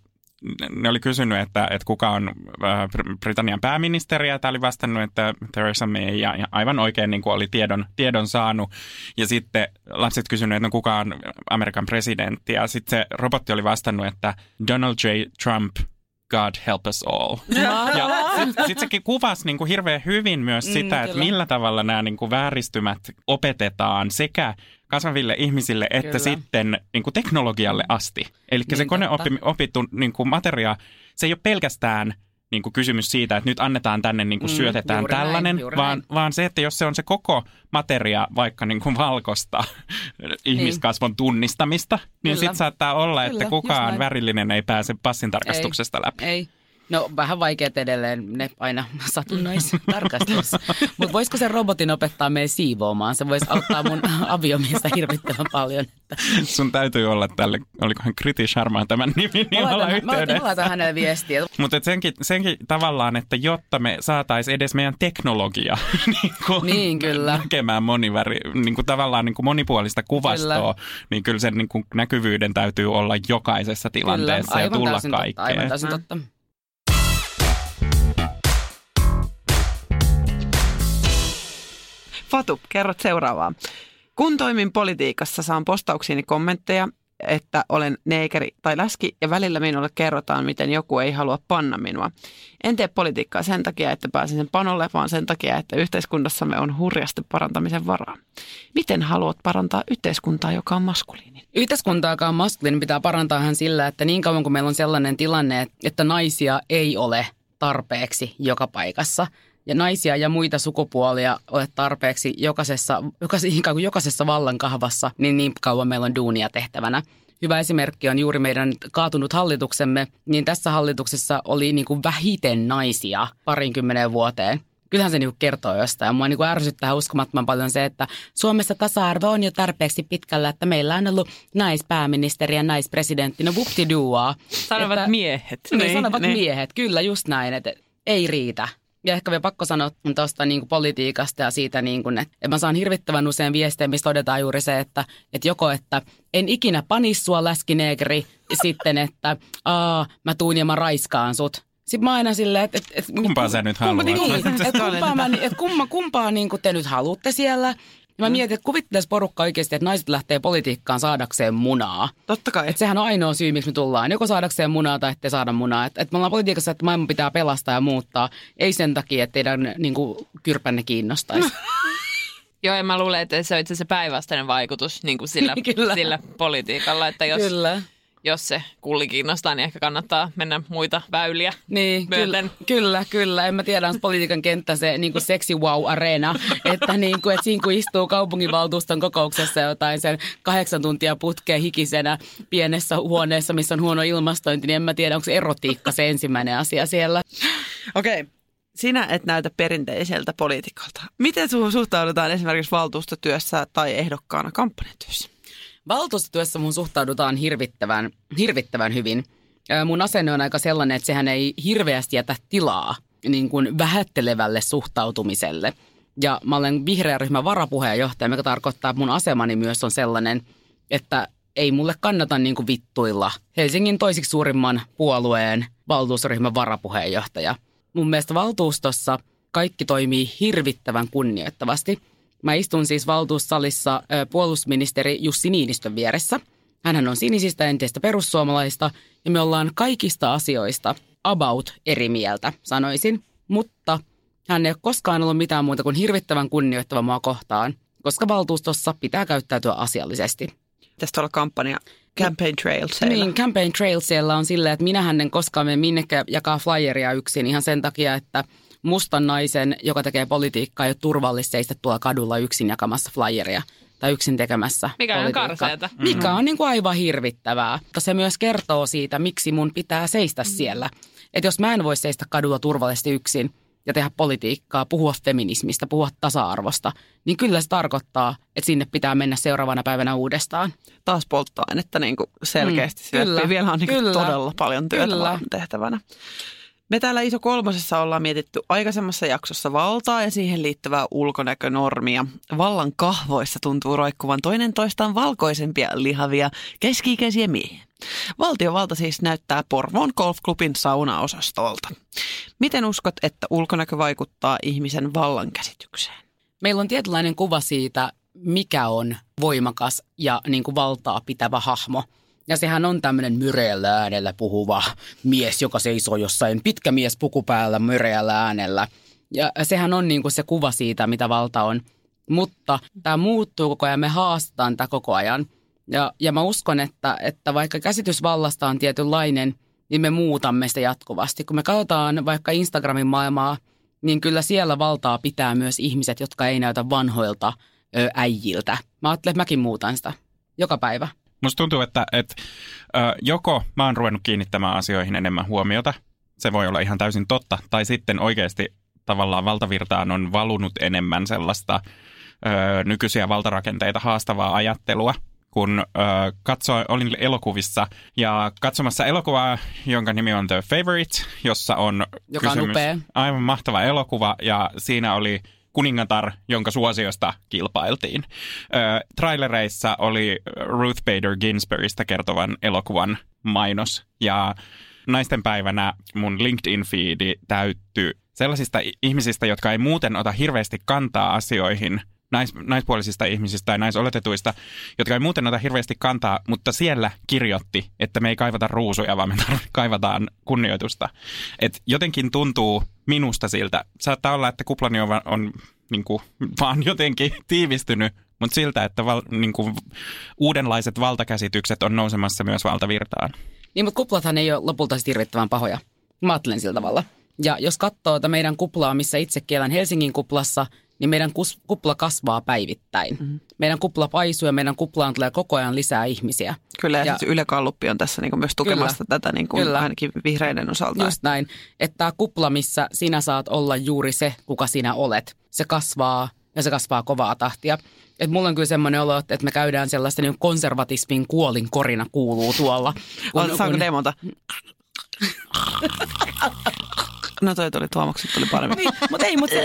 ne oli kysynyt, että, että kuka on äh, Britannian pääministeri, ja tämä oli vastannut, että Theresa May, ja, aivan oikein niin kuin oli tiedon, tiedon saanut. Ja sitten lapset kysynyt, että no kuka on Amerikan presidentti, ja sitten se robotti oli vastannut, että Donald J. Trump – God help us all. Ja sitten sit sekin kuvasi niin kuin hirveän hyvin myös mm, sitä, mm, että millä tavalla nämä niin kuin vääristymät opetetaan sekä kasvaville ihmisille että kyllä. sitten niin kuin teknologialle asti. Eli niin, se koneopittu niin kuin materia, se ei ole pelkästään – niin kuin kysymys siitä, että nyt annetaan tänne, niin kuin mm, syötetään tällainen, näin, vaan, näin. vaan se, että jos se on se koko materia vaikka niin kuin valkosta ihmiskasvon tunnistamista, niin sitten saattaa olla, Kyllä, että kukaan värillinen ei pääse passintarkastuksesta ei, läpi. Ei, No vähän vaikeat edelleen ne aina satunnaistarkastelussa. Mutta voisiko se robotin opettaa meidän siivoamaan? Se voisi auttaa mun aviomiestä hirvittävän paljon. Sun täytyy olla tälle, olikohan Kriti Sharma tämän nimi, niin olla yhteydessä. Mä laitan hänelle viestiä. Mutta senkin, senkin tavallaan, että jotta me saataisiin edes meidän teknologia niin, kuin niin kyllä. näkemään moniväri, niin kuin tavallaan niin kuin monipuolista kuvastoa, kyllä. niin kyllä sen niin kuin näkyvyyden täytyy olla jokaisessa tilanteessa kyllä, ja tulla kaikkeen. Totta, aivan täysin totta. Fatu, kerrot seuraavaa. Kun toimin politiikassa, saan postauksiini kommentteja, että olen neekeri tai läski ja välillä minulle kerrotaan, miten joku ei halua panna minua. En tee politiikkaa sen takia, että pääsen sen panolle, vaan sen takia, että yhteiskunnassamme on hurjasti parantamisen varaa. Miten haluat parantaa yhteiskuntaa, joka on maskuliini? Yhteiskuntaa, joka on maskuliini, pitää parantaa hän sillä, että niin kauan kuin meillä on sellainen tilanne, että naisia ei ole tarpeeksi joka paikassa – ja naisia ja muita sukupuolia ole tarpeeksi jokaisessa, jokaisessa, jokaisessa vallankahvassa, niin niin kauan meillä on duunia tehtävänä. Hyvä esimerkki on juuri meidän kaatunut hallituksemme, niin tässä hallituksessa oli niin kuin vähiten naisia parinkymmenen vuoteen. Kyllähän se niin kertoo jostain. Ja mua niin ärsyttää uskomattoman paljon se, että Suomessa tasa-arvo on jo tarpeeksi pitkällä, että meillä on ollut naispääministeri ja naispresidentti. No vuptiduaa. Sanovat että, miehet. Niin, niin sanovat niin. miehet. Kyllä, just näin. Että ei riitä Ja ehkä vielä pakko sanoa tuosta niin politiikasta ja siitä, niin kuin, että mä saan hirvittävän usein viestejä, missä todetaan juuri se, että, että joko, että en ikinä panis sua läskineegri, sitten, että Aa, mä tuun ja mä raiskaan sut. Sitten mä aina silleen, että... että, että Kumpaa sä nyt kumpa, haluat? niin, että kumpaa, mä, että kumma, kumpaa niin kuin te nyt haluatte siellä. Ja mä mietin, että kuvittelisin porukka oikeasti, että naiset lähtee politiikkaan saadakseen munaa. Totta kai. Että sehän on ainoa syy, miksi me tullaan. Joko saadakseen munaa tai ettei saada munaa. Että et me ollaan politiikassa, että maailman pitää pelastaa ja muuttaa. Ei sen takia, että teidän niin kuin, kyrpänne kiinnostaisi. Joo, ja mä luulen, että se on itse asiassa päinvastainen vaikutus niin kuin sillä, Kyllä. sillä politiikalla, että jos, Kyllä. Jos se kulli kiinnostaa, niin ehkä kannattaa mennä muita väyliä Niin, kyllä, myöten. kyllä, kyllä. En mä tiedä, onko politiikan kenttä se niin kuin seksi wow-areena, että, niin kuin, että siinä kun istuu kaupunginvaltuuston kokouksessa jotain sen kahdeksan tuntia putkeen hikisenä pienessä huoneessa, missä on huono ilmastointi, niin en mä tiedä, onko se erotiikka se ensimmäinen asia siellä. Okei. Sinä et näytä perinteiseltä poliitikolta. Miten suhun suhtaudutaan esimerkiksi valtuustotyössä tai ehdokkaana kampanjatyössä? Valtuustotyössä mun suhtaudutaan hirvittävän, hirvittävän hyvin. Mun asenne on aika sellainen, että sehän ei hirveästi jätä tilaa niin kuin vähättelevälle suhtautumiselle. Ja mä olen vihreän ryhmän varapuheenjohtaja, mikä tarkoittaa, että mun asemani myös on sellainen, että ei mulle kannata niin kuin vittuilla Helsingin toisiksi suurimman puolueen valtuustoryhmän varapuheenjohtaja. Mun mielestä valtuustossa kaikki toimii hirvittävän kunnioittavasti. Mä istun siis valtuussalissa puolustusministeri Jussi Niinistön vieressä. Hänhän on sinisistä entistä perussuomalaista ja me ollaan kaikista asioista about eri mieltä, sanoisin. Mutta hän ei ole koskaan ollut mitään muuta kuin hirvittävän kunnioittava mua kohtaan, koska valtuustossa pitää käyttäytyä asiallisesti. Tästä olla kampanja Campaign Trail Niin, Campaign Trail siellä on silleen, että minähän en koskaan mene minnekään jakaa flyeria yksin ihan sen takia, että mustan naisen, joka tekee politiikkaa, ei ole turvallista seistä tuolla kadulla yksin jakamassa flyeria tai yksin tekemässä Mikä on politiikkaa. karseeta. Mikä on niin kuin aivan hirvittävää. Mutta se myös kertoo siitä, miksi mun pitää seistä siellä. Että jos mä en voi seistä kadulla turvallisesti yksin ja tehdä politiikkaa, puhua feminismistä, puhua tasa-arvosta, niin kyllä se tarkoittaa, että sinne pitää mennä seuraavana päivänä uudestaan. Taas polttoainetta niin kuin selkeästi. Mm, Mm, kyllä, Vielä on niin kuin kyllä, todella paljon työtä kyllä. tehtävänä. Me täällä Iso Kolmosessa ollaan mietitty aikaisemmassa jaksossa valtaa ja siihen liittyvää ulkonäkönormia. Vallan kahvoissa tuntuu roikkuvan toinen toistaan valkoisempia lihavia keski-ikäisiä miehiä. Valtiovalta siis näyttää Porvoon golfklubin saunaosastolta. Miten uskot, että ulkonäkö vaikuttaa ihmisen vallankäsitykseen? Meillä on tietynlainen kuva siitä, mikä on voimakas ja niin kuin valtaa pitävä hahmo. Ja sehän on tämmöinen myreällä äänellä puhuva mies, joka seisoo jossain pitkä mies puku päällä myreällä äänellä. Ja sehän on niin kuin se kuva siitä, mitä valta on. Mutta tämä muuttuu koko ajan, me haastetaan tätä koko ajan. Ja, ja mä uskon, että, että vaikka käsitys vallasta on tietynlainen, niin me muutamme sitä jatkuvasti. Kun me katsotaan vaikka Instagramin maailmaa, niin kyllä siellä valtaa pitää myös ihmiset, jotka ei näytä vanhoilta ö, äijiltä. Mä ajattelen, että mäkin muutan sitä joka päivä. Musta tuntuu, että, että ö, joko mä oon ruvennut kiinnittämään asioihin enemmän huomiota, se voi olla ihan täysin totta, tai sitten oikeasti tavallaan valtavirtaan on valunut enemmän sellaista ö, nykyisiä valtarakenteita haastavaa ajattelua, kun ö, katsoin, olin elokuvissa ja katsomassa elokuvaa, jonka nimi on The Favorite, jossa on Joka on kysymys, upea. aivan mahtava elokuva ja siinä oli kuningatar, jonka suosiosta kilpailtiin. Ö, trailereissa oli Ruth Bader Ginsburgista kertovan elokuvan mainos ja naisten päivänä mun LinkedIn-fiidi täyttyi sellaisista ihmisistä, jotka ei muuten ota hirveästi kantaa asioihin, nais, naispuolisista ihmisistä tai naisoletetuista, jotka ei muuten ota hirveästi kantaa, mutta siellä kirjoitti, että me ei kaivata ruusuja, vaan me kaivataan kunnioitusta. Et jotenkin tuntuu minusta siltä, saattaa olla, että kuplani on, on niin kuin, vaan jotenkin tiivistynyt, mutta siltä, että val, niin kuin, uudenlaiset valtakäsitykset on nousemassa myös valtavirtaan. Niin, mutta kuplathan ei ole lopulta hirvittävän pahoja. Mä ajattelen sillä tavalla. Ja jos katsoo tätä meidän kuplaa, missä itsekin elän Helsingin kuplassa, niin meidän kus- kupla kasvaa päivittäin. Mm-hmm. Meidän kupla paisuu ja meidän kuplaan tulee koko ajan lisää ihmisiä. Kyllä, ja, Ja- siis Yle Kalluppi on tässä niin myös tukemassa Kyllä. tätä niin kuin Kyllä. ainakin vihreiden osalta. Just näin. Että tämä kupla, missä sinä saat olla juuri se, kuka sinä olet, se kasvaa ja se kasvaa kovaa tahtia. Et mulla on kyllä semmoinen olo, että me käydään sellaista niin konservatismin kuolin korina kuuluu tuolla. On, saanko demonta? No toi tuli Tuomakset tuli paremmin. Niin, mutta ei, mutta se,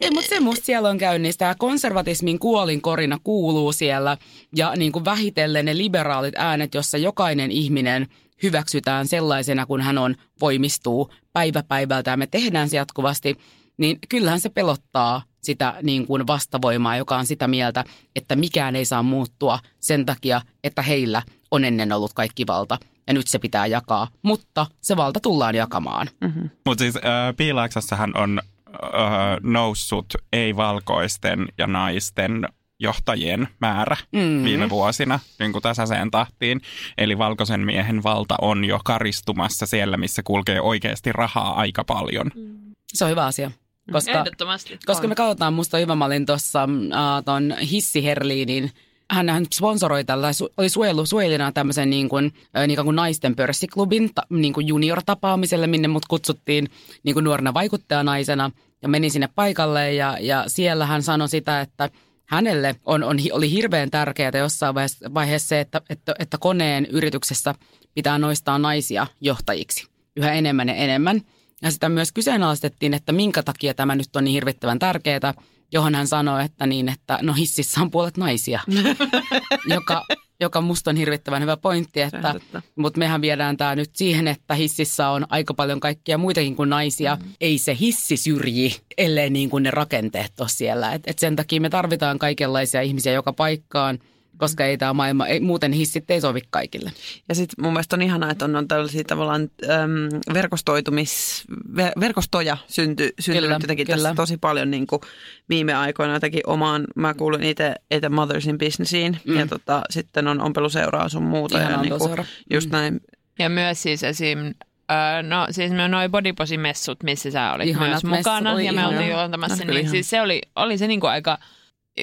ei, mut se musta siellä on käynnissä. Tämä konservatismin kuolinkorina kuuluu siellä ja niin kuin vähitellen ne liberaalit äänet, jossa jokainen ihminen hyväksytään sellaisena, kun hän on, voimistuu päivä päivältä ja me tehdään se jatkuvasti, niin kyllähän se pelottaa sitä niin kuin vastavoimaa, joka on sitä mieltä, että mikään ei saa muuttua sen takia, että heillä on ennen ollut kaikki valta ja nyt se pitää jakaa, mutta se valta tullaan jakamaan. Mutta siis äh, Piilaaksassahan on äh, noussut ei-valkoisten ja naisten johtajien määrä mm-hmm. viime vuosina niin kuin tasaiseen tahtiin. Eli valkoisen miehen valta on jo karistumassa siellä, missä kulkee oikeasti rahaa aika paljon. Se on hyvä asia. Koska, Ehdottomasti. koska me katsotaan, musta hyvä, mä olin tuossa äh, ton Hissi Herliinin hän, hän sponsoroi tällä, oli suojelu, suojelijana tämmöisen niin kuin, niin kuin naisten pörssiklubin ta, niin kuin junior-tapaamiselle, minne mut kutsuttiin niin kuin nuorena vaikuttajanaisena ja menin sinne paikalle ja, ja siellä hän sanoi sitä, että hänelle on, on, oli hirveän tärkeää jossain vaiheessa, vaiheessa se, että, että, että koneen yrityksessä pitää noistaa naisia johtajiksi yhä enemmän ja enemmän. Ja sitä myös kyseenalaistettiin, että minkä takia tämä nyt on niin hirvittävän tärkeää, johon hän sanoi, että niin, että no hississä on puolet naisia, joka, joka musta on hirvittävän hyvä pointti, että, mutta mehän viedään tämä nyt siihen, että hississä on aika paljon kaikkia muitakin kuin naisia. Mm. Ei se hissi syrji, ellei niin kuin ne rakenteet ole siellä. Et, et sen takia me tarvitaan kaikenlaisia ihmisiä joka paikkaan, koska ei tämä maailma, ei, muuten hissit ei sovi kaikille. Ja sitten mun mielestä on ihanaa, että on, on tällaisia tavallaan äm, verkostoitumis, ver, verkostoja synty, syntynyt Kyllä, jotenkin kyllä. tässä tosi paljon niin kuin viime aikoina jotenkin omaan, mä kuulun itse, itse Mothers in Businessiin mm. ja tota, sitten on ompeluseuraa sun muuta. Ihana ja niin kuin, just näin. Ja myös siis esim. Öö, no siis me noin bodyposi-messut, missä sä olit Ihanat myös messut, mukana oi ja me oltiin juontamassa, No, niin siis se oli, oli se niinku aika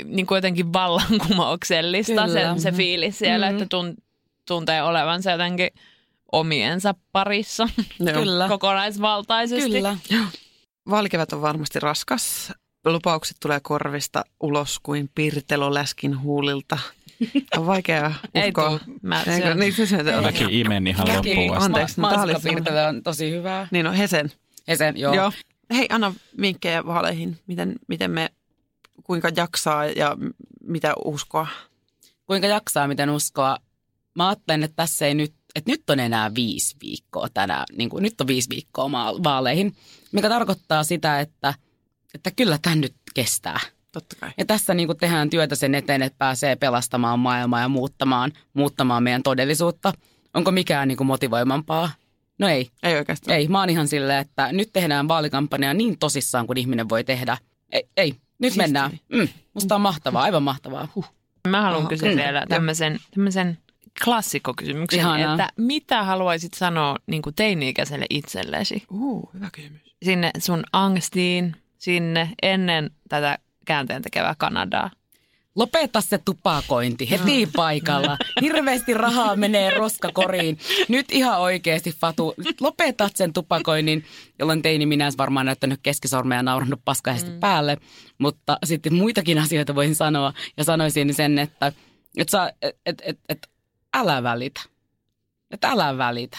niinku jotenkin vallankumouksellista Kyllä. se, se fiilis siellä, Mhm. että tun, tuntee olevansa jotenkin omiensa parissa. Kyllä. kokonaisvaltaisesti. Kyllä. Vaalikevät on varmasti raskas. Lupaukset tulee korvista ulos kuin pirtelo läskin huulilta. On vaikea Ei uskoa. tuu. Mä- Eikö? on- Niin, se, se. Mäkin imen ihan Mäkin. loppuun asti. Anteeksi, Ma- mansikkapiirtely on tosi hyvää. Niin on Hesen. Ja sen, joo. Joo. Hei, anna vinkkejä vaaleihin. Miten, miten me, kuinka jaksaa ja mitä uskoa? Kuinka jaksaa, miten uskoa. Mä ajattelen, että tässä ei nyt, että nyt on enää viisi viikkoa tänään, niin kuin nyt on viisi viikkoa vaaleihin, mikä tarkoittaa sitä, että, että kyllä tämä nyt kestää. Totta kai. Ja tässä niin kuin tehdään työtä sen eteen, että pääsee pelastamaan maailmaa ja muuttamaan, muuttamaan meidän todellisuutta. Onko mikään niin kuin motivoimampaa? No ei, Ei oikeastaan. ei. Mä oon ihan silleen, että nyt tehdään vaalikampanjaa niin tosissaan kuin ihminen voi tehdä. Ei, ei. Nyt Siistiä. mennään. Mm, musta on mahtavaa, aivan mahtavaa. Huh. Mä haluan Aha, kysyä mm, vielä tämmöisen, tämmöisen klassikkokysymyksen, Ihanaa. että mitä haluaisit sanoa niin kuin teini-ikäiselle itsellesi? Uh, hyvä kysymys. Sinne sun angstiin, sinne ennen tätä käänteen tekevää Kanadaa. Lopeta se tupakointi heti paikalla. Hirveästi rahaa menee roskakoriin. Nyt ihan oikeasti Fatu, lopetat sen tupakoinnin, jolloin teini minä olisi varmaan näyttänyt keskisormea ja naurannut paskaisesti mm. päälle. Mutta sitten muitakin asioita voisin sanoa ja sanoisin sen, että et, saa, et, et, et, et älä välitä. Että älä välitä.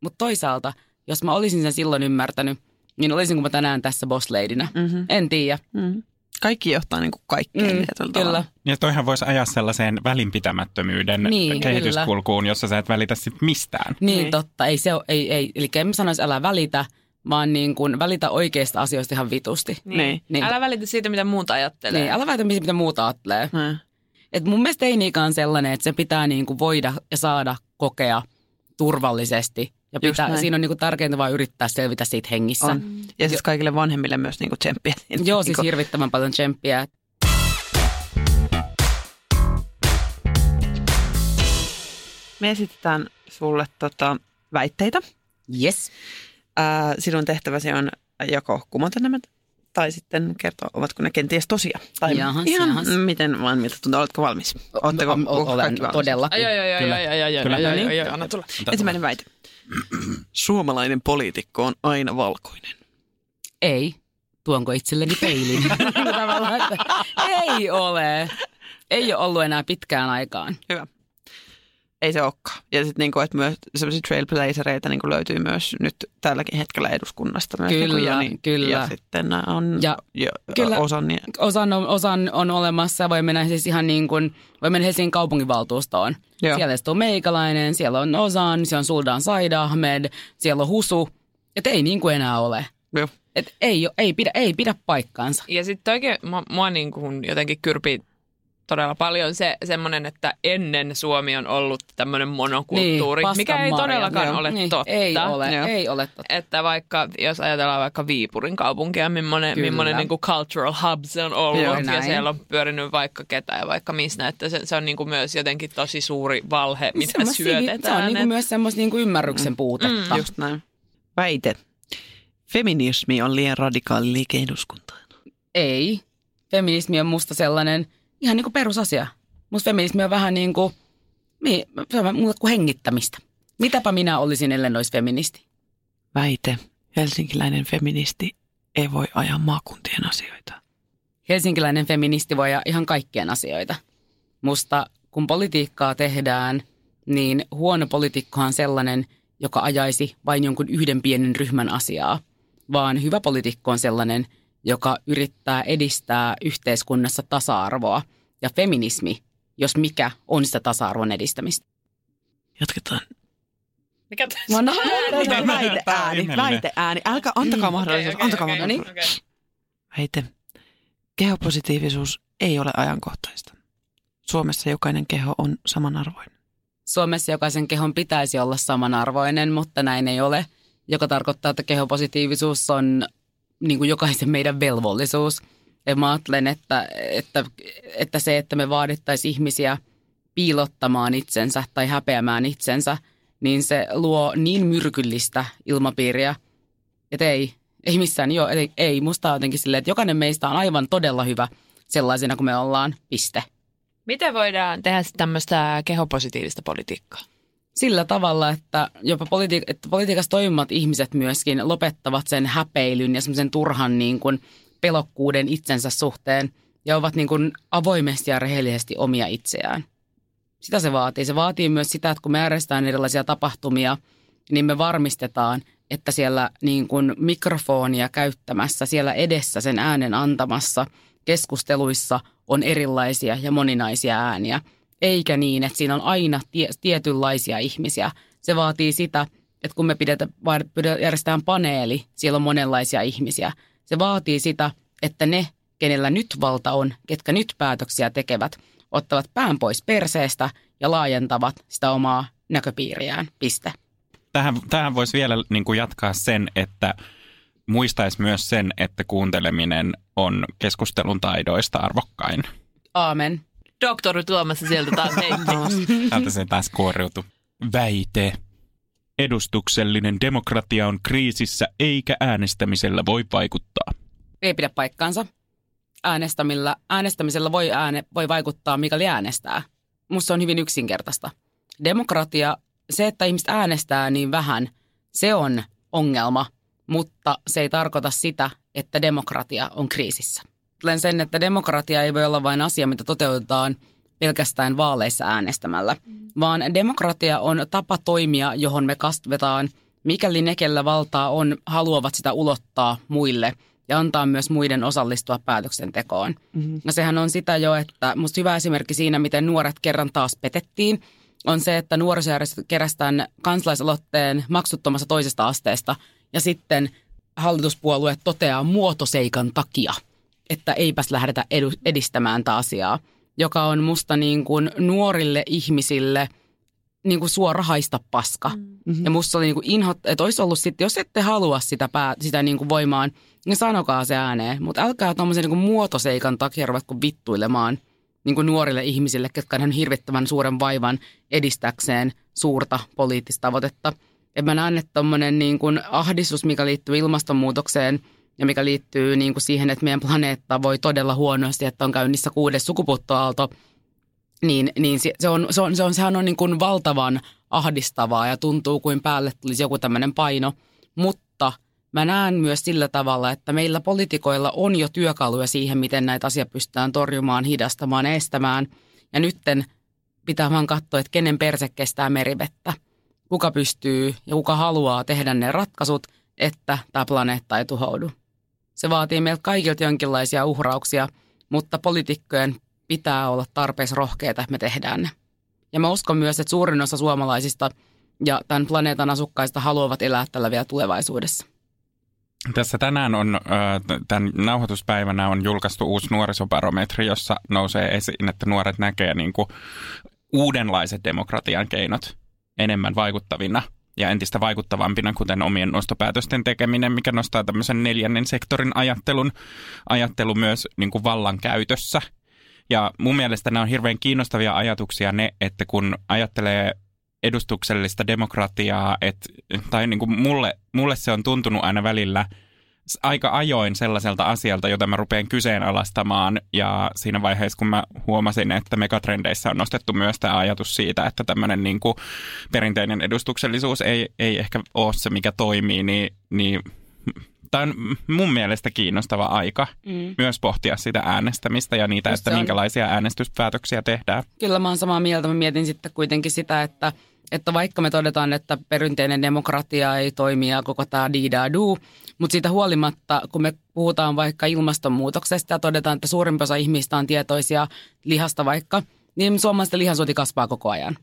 Mutta toisaalta, jos mä olisin sen silloin ymmärtänyt, niin olisinko mä tänään tässä bossleidinä? Mm-hmm. En tiedä. Mm-hmm. Kaikki johtaa niin kuin kaikkeen. Mm, tietyllä tavalla. kyllä. Ja toihan voisi ajaa sellaiseen välinpitämättömyyden Niin, kehityskulkuun, jossa sä et välitä sit mistään. Niin, Niin. totta. Ei se ole, ei, ei. Eli en sanoisi älä välitä, vaan niin kuin välitä oikeista asioista ihan vitusti. Niin. Niin. Älä välitä siitä, mitä muuta ajattelee. Niin, älä väitä, mitä muuta ajattelee. Mm. Et mun mielestä teini-ikä on sellainen, että se pitää niin kuin voida ja saada kokea turvallisesti. Ja Just pitää, näin. siinä on niin kuin tärkeintä vaan yrittää selvitä siitä hengissä. On. Ja siis kaikille vanhemmille myös niin kuin tsemppiä. Joo, siis Niin kuin- hirvittävän paljon tsemppiä. Me esitetään sulle tota, väitteitä. Yes. Ää, sinun tehtäväsi on joko kumota nämä tai sitten kertoa, ovatko ne kenties tosia. Tai Jahas, ihan jahas. miten vaan miltä tuntuu. Oletko valmis? Ootteko O- o- Olen kaikki valmis? todellakin. Ai, ai, ai, Kyllä. ai, ai, ai, ai, Kyllä. ai, ai, ai, ai, anna tulla. Ensimmäinen väite. Suomalainen poliitikko on aina valkoinen. Ei. Tuonko itselleni peilin? Ei ole. Ei ole ollut enää pitkään aikaan. Hyvä. Ei se olekaan. Ja sitten niinku, että myös sellaisia trailblazereita niinku löytyy myös nyt tälläkin hetkellä eduskunnasta. Myös Kyllä, niinku Jani, kyllä. Ja sitten on Ja ja, kyllä. osan. Niin, Osan on, osan on olemassa ja voi mennä siis ihan niin kuin, voi mennä Helsingin kaupunginvaltuustoon. Joo. Siellä istuu meikäläinen, siellä on Osan, siellä on Suldan Said Ahmed, siellä on Husu. Että ei niin kuin enää ole. joo. Et ei, oo- ei, pidä, ei pidä paikkaansa. Ja sitten oikein mua, mua niin kuin jotenkin kyrpii todella paljon se semmoinen, että ennen Suomi on ollut tämmöinen monokulttuuri, Niin, mikä ei todellakaan joo. ole niin, totta. Ei ole, Joo. ei ole totta. Että vaikka, jos ajatellaan vaikka Viipurin kaupunkia, millainen, Kyllä. millainen niin kuin cultural hub se on ollut. Joo, ja näin. siellä on pyörinyt vaikka ketä ja vaikka mistä. Että se, se on niin kuin myös jotenkin tosi suuri valhe, mitä Semmois sivi- syötetään. Se on niin kuin Et- myös semmoista niin kuin ymmärryksen puutetta. Just näin. Väite. Feminismi on liian radikaali liike eduskuntaan. Ei. Feminismi on musta sellainen ihan niin kuin perusasia. Musta feminismi on vähän niin kuin, se on mulle kuin hengittämistä. Mitäpä minä olisin, ellen olisi feministi? Väite. Helsinkiläinen feministi ei voi ajaa maakuntien asioita. Helsinkiläinen feministi voi ajaa ihan kaikkien asioita. Musta kun politiikkaa tehdään, niin huono poliitikkohan on sellainen, joka ajaisi vain jonkun yhden pienen ryhmän asiaa. Vaan hyvä poliitikko on sellainen, joka yrittää edistää yhteiskunnassa tasa-arvoa. Ja feminismi, jos mikä, on sitä tasa-arvon edistämistä. Jatketaan. Mikä Mä oon Väite, väite Tää on ääni, ihmeellinen. väite ääni. Älkää, antakaa mahdollisuus, Okei, okei, antakaa okei, mahdollisuus. okei. Väite. Kehopositiivisuus ei ole ajankohtaista. Suomessa jokainen keho on samanarvoinen. Suomessa jokaisen kehon pitäisi olla samanarvoinen, mutta näin ei ole, joka tarkoittaa, että kehopositiivisuus on niin kuin jokaisen meidän velvollisuus. Ja mä ajattelen, että, että, että se, että me vaadittaisiin ihmisiä piilottamaan itsensä tai häpeämään itsensä, niin se luo niin myrkyllistä ilmapiiriä, että ei, ei missään, joo, ei, ei. Musta jotenkin silleen, että jokainen meistä on aivan todella hyvä sellaisena kuin me ollaan, piste. Miten voidaan tehdä tämmöistä kehopositiivista politiikkaa? Sillä tavalla, että jopa politi- että politiikassa toimivat ihmiset myöskin lopettavat sen häpeilyn ja semmoisen turhan niin kuin pelokkuuden itsensä suhteen ja ovat niin kuin avoimesti ja rehellisesti omia itseään. Sitä se vaatii. Se vaatii myös sitä, että kun me järjestetään erilaisia tapahtumia, niin me varmistetaan, että siellä niin kuin mikrofonia käyttämässä, siellä edessä sen äänen antamassa keskusteluissa on erilaisia ja moninaisia ääniä. Eikä niin, että siinä on aina tie, tietynlaisia ihmisiä. Se vaatii sitä, että kun me pidetä, järjestetään paneeli, siellä on monenlaisia ihmisiä. Se vaatii sitä, että ne, kenellä nyt valta on, ketkä nyt päätöksiä tekevät, ottavat pään pois perseestä ja laajentavat sitä omaa näköpiiriään. Piste. Tähän, tähän voisi vielä niin kuin jatkaa sen, että muistaisi myös sen, että kuunteleminen on keskustelun taidoista arvokkain. Aamen. Doktori Tuomassa sieltä taas heitti. Täältä se taas kuoriutui. Väite. Edustuksellinen demokratia on kriisissä eikä äänestämisellä voi vaikuttaa. Ei pidä paikkaansa. Äänestämillä, äänestämisellä voi, ääne, voi vaikuttaa, mikäli äänestää. Musta se on hyvin yksinkertaista. Demokratia, se, että ihmiset äänestää niin vähän, se on ongelma, mutta se ei tarkoita sitä, että demokratia on kriisissä. Ajattelen sen, että demokratia ei voi olla vain asia, mitä toteutetaan pelkästään vaaleissa äänestämällä, vaan demokratia on tapa toimia, johon me kasvetaan, mikäli ne, kellä valtaa on, haluavat sitä ulottaa muille ja antaa myös muiden osallistua päätöksentekoon. Mm-hmm. No sehän on sitä jo, että musta hyvä esimerkki siinä, miten nuoret kerran taas petettiin, on se, että nuorisojärjestöt kerästään kansalaisaloitteen maksuttomassa toisesta asteesta ja sitten hallituspuolueet toteaa muotoseikan takia, että eipäs lähdetä edu- edistämään tätä asiaa, joka on musta niin kuin nuorille ihmisille niin kuin suora haista paska. Mm-hmm. Ja musta oli niin kuin inho, että olisi ollut sitten, jos ette halua sitä, pää, sitä niin kuin voimaan, niin sanokaa se ääneen. Mutta älkää tuommoisen niin kuin muotoseikan takia ruvetko vittuilemaan niin kuin nuorille ihmisille, ketkä on hirvittävän suuren vaivan edistääkseen suurta poliittista tavoitetta. Et mä näen, että tuommoinen niin kuin ahdistus, mikä liittyy ilmastonmuutokseen ja mikä liittyy niin kuin siihen, että meidän planeetta voi todella huonosti, että on käynnissä kuudes sukupuuttoaalto, niin, niin se, se on, se on, se on, sehän on niin kuin valtavan ahdistavaa ja tuntuu kuin päälle tulisi joku tämmöinen paino. Mutta mä näen myös sillä tavalla, että meillä poliitikoilla on jo työkaluja siihen, miten näitä asioita pystytään torjumaan, hidastamaan, estämään. Ja nytten pitää vaan katsoa, että kenen perse kestää merivettä. Kuka pystyy ja kuka haluaa tehdä ne ratkaisut, että tämä planeetta ei tuhoudu. Se vaatii meiltä kaikilta jonkinlaisia uhrauksia, mutta poliitikkojen pitää olla tarpeeksi rohkeita, että me tehdään ne. Ja mä uskon myös, että suurin osa suomalaisista ja tämän planeetan asukkaista haluavat elää tällä vielä tulevaisuudessa. Tässä tänään on, tämän nauhoituspäivänä on julkaistu uusi nuorisobarometri, jossa nousee esiin, että nuoret näkee niin kuin uudenlaiset demokratian keinot enemmän vaikuttavina ja entistä vaikuttavampina, kuten omien nostopäätösten tekeminen, mikä nostaa tämmöisen neljännen sektorin ajattelun, ajattelu myös niin kuin vallan käytössä. Ja mun mielestä nämä on hirveän kiinnostavia ajatuksia ne, että kun ajattelee edustuksellista demokratiaa, että, tai niin kuin mulle, mulle se on tuntunut aina välillä aika ajoin sellaiselta asialta, jota mä rupean kyseenalaistamaan. Ja siinä vaiheessa, kun mä huomasin, että megatrendeissä on nostettu myös tämä ajatus siitä, että tämmöinen niin kuin perinteinen edustuksellisuus ei, ei ehkä ole se, mikä toimii, niin, niin tämä on mun mielestä kiinnostava aika mm. myös pohtia sitä äänestämistä ja niitä, Just että on. minkälaisia äänestyspäätöksiä tehdään. Kyllä mä oon samaa mieltä. Mä mietin sitten kuitenkin sitä, että, että vaikka me todetaan, että perinteinen demokratia ei toimi ja koko tämä diidadu, mutta siitä huolimatta, kun me puhutaan vaikka ilmastonmuutoksesta ja todetaan, että suurin osa ihmistä on tietoisia lihasta vaikka, niin suomalaisten lihansuoti kasvaa koko ajan.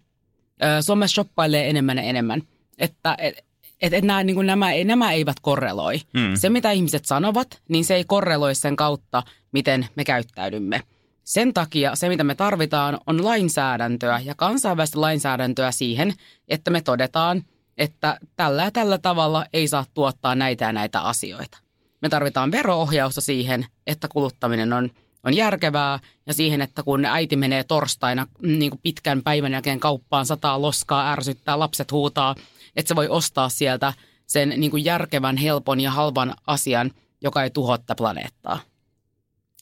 Suomessa shoppailee enemmän ja enemmän. Että et, et, et nämä, niin nämä, nämä eivät korreloi. Mm. Se, mitä ihmiset sanovat, niin se ei korreloi sen kautta, miten me käyttäydymme. Sen takia se, mitä me tarvitaan, on lainsäädäntöä ja kansainvälistä lainsäädäntöä siihen, että me todetaan, että tällä ja tällä tavalla ei saa tuottaa näitä ja näitä asioita. Me tarvitaan veroohjausta siihen, että kuluttaminen on, on järkevää ja siihen, että kun äiti menee torstaina mm, niin kuin pitkän päivän jälkeen kauppaan, sataa loskaa, ärsyttää, lapset huutaa, että se voi ostaa sieltä sen niin kuin järkevän, helpon ja halvan asian, joka ei tuhoa tätä planeettaa.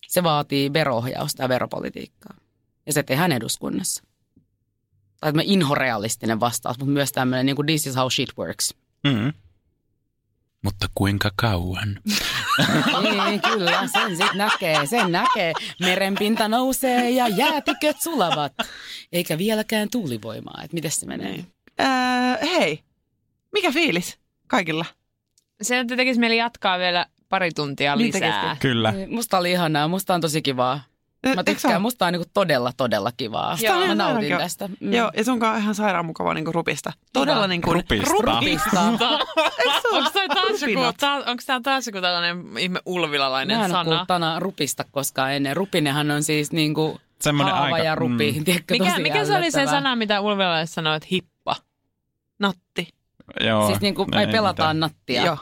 Se vaatii veroohjausta ja veropolitiikkaa. Ja se tehdään eduskunnassa. Tai tämä inhorealistinen vastaus, mutta myös tämmöinen niin kuin this is how shit works. Mm. Mutta kuinka kauan? Niin, kyllä, sen sit näkee, sen näkee. Merenpinta nousee ja jäätiköt sulavat. Eikä vieläkään tuulivoimaa. Että miten se menee? Öö, hei, mikä fiilis kaikilla? Se nyt tekisi mieli jatkaa vielä pari tuntia Niin lisää. tekisikin. Kyllä. Niin, Musta oli ihanaa, musta on tosi kivaa. Mä tykkään, musta on niinku todella, todella kivaa. Joo. Mä nautin oikein. tästä. Mm. Joo, ja sunkaan on ihan sairaan mukava niin rupista. Todella niin kuin, Rupista. Rupista. Onko toi taas joku, taas, onks tää taas joku tällainen ihme ulvilalainen Mä en ole sana? Tana rupista koskaan ennen. Rupinenhan on siis niinku Semmoinen haava aika- ja rupi. mm. Tiedätkö, Mikä, mikä se oli se sana, mitä ulvilalaiset sanoo, että hippa? Natti. Joo. Siis niinku, ei pelataan mitään. nattia. Joo.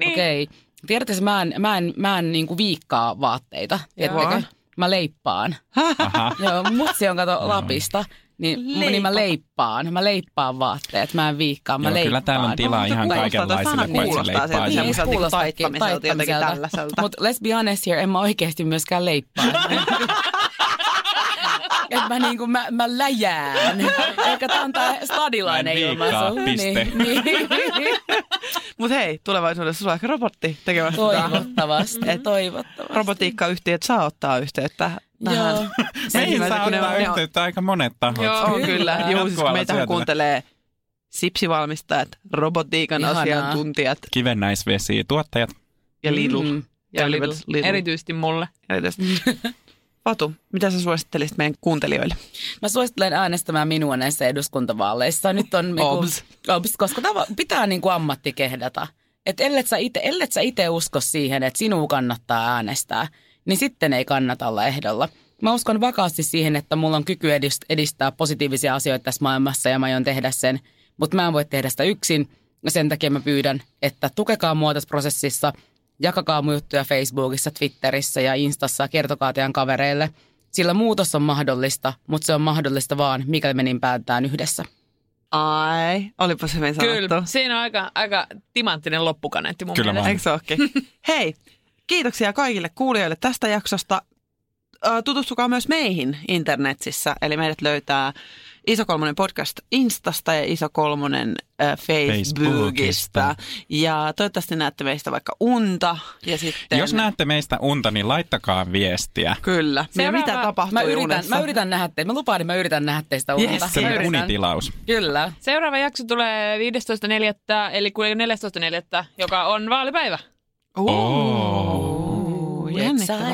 Niin. Okei. Tiedätkö, mä en, mä en, mä en niinku viikkaa vaatteita. Tiedättekö? Mä leippaan. Joo, mutsi on kato Lapista. Niin, niin mä leippaan. Mä leippaan vaatteet. Mä en viikkaa, mä Joo, leippaan. kyllä täällä on tilaa ihan Kuulostaa, toi kaikenlaisille sana paitsi kuulostaa sieltä leippaajille. semmoiselta niinku taittamiselta, jotenkin tällaiselta. Mutta let's be honest here, en mä oikeasti myöskään leippaa. Et mä, niinku, mä, mä läjään. Eikä tää on tää stadilainen Mä en viikkaa, ilmaisu. piste. Niin, niin. Mutta hei, tulevaisuudessa sulla on ehkä robotti tekemässä tätä. Toivottavasti, toivottavasti. Robotiikkayhtiöt saa ottaa yhteyttä tähän. Joo. Meihin saa kun ne ottaa on- yhteyttä aika monet tahot. Joo. On kyllä. Joo, siis meitähän kuuntelee sipsivalmistajat, robotiikan Ihanaa. asiantuntijat Kivennäisvesi, tuottajat. ja Lidl. Mm. Ja Lidl. Lidl. Erityisesti mulle. Erityisesti. Fatu, mitä sä suosittelisit meidän kuuntelijoille? Mä suosittelen äänestämään minua näissä eduskuntavaaleissa. Nyt on niinku, Obs. obs, koska tava, pitää niinku ammatti kehdata. Että ellet sä ite, ellet sä ite usko siihen, että sinua kannattaa äänestää, niin sitten ei kannata olla ehdolla. Mä uskon vakaasti siihen, että mulla on kyky edist- edistää positiivisia asioita tässä maailmassa ja mä aion tehdä sen. Mutta mä en voi tehdä sitä yksin. Ja sen takia mä pyydän, että tukekaa mua tässä prosessissa. Jakakaa mun juttuja Facebookissa, Twitterissä ja Instassa ja kertokaa teidän kavereille. Sillä muutos on mahdollista, mutta se on mahdollista vaan, mikäli me niin päätetään yhdessä. Ai, olipas hyvin sanottu. Kyllä. Siinä on aika, aika timanttinen loppukaneetti mun Kyllä mielestä. Eikö se? Hei, kiitoksia kaikille kuulijoille tästä jaksosta. Äh, tutustukaa myös meihin internetissä. Eli meidät löytää Iso Kolmonen podcast Instasta ja Iso Kolmonen äh, Facebookista. Facebookista. Ja toivottavasti näette meistä vaikka unta. Ja sitten, Jos näette meistä unta, niin laittakaa viestiä. Kyllä. Ja Seuraava- mitä tapahtuu Mä yritän, unessa? mä yritän nähdä teitä. Mä lupaan, että mä yritän nähdä teistä unta. Yes. Se on unitilaus. Kyllä. Seuraava jakso tulee 15.4. eli 14.4. joka on vaalipäivä. Oh. Jännittävää.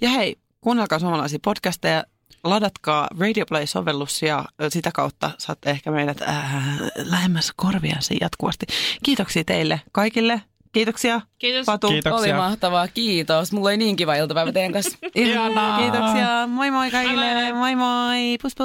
Ja hei, kuunnelkaa suomalaisia podcasteja, ladatkaa Radio Play-sovellus ja sitä kautta saatte ehkä meidät äh, lähemmäs korviansi jatkuvasti. Kiitoksia teille kaikille. Kiitoksia. Kiitos. Patu. Kiitoksia. Oli mahtavaa. Kiitos. Mulla oli niin kiva iltapäivä teidän kanssa. Ihanaa. Kiitoksia. Moi moi kaikille. Moi moi. Pus pus.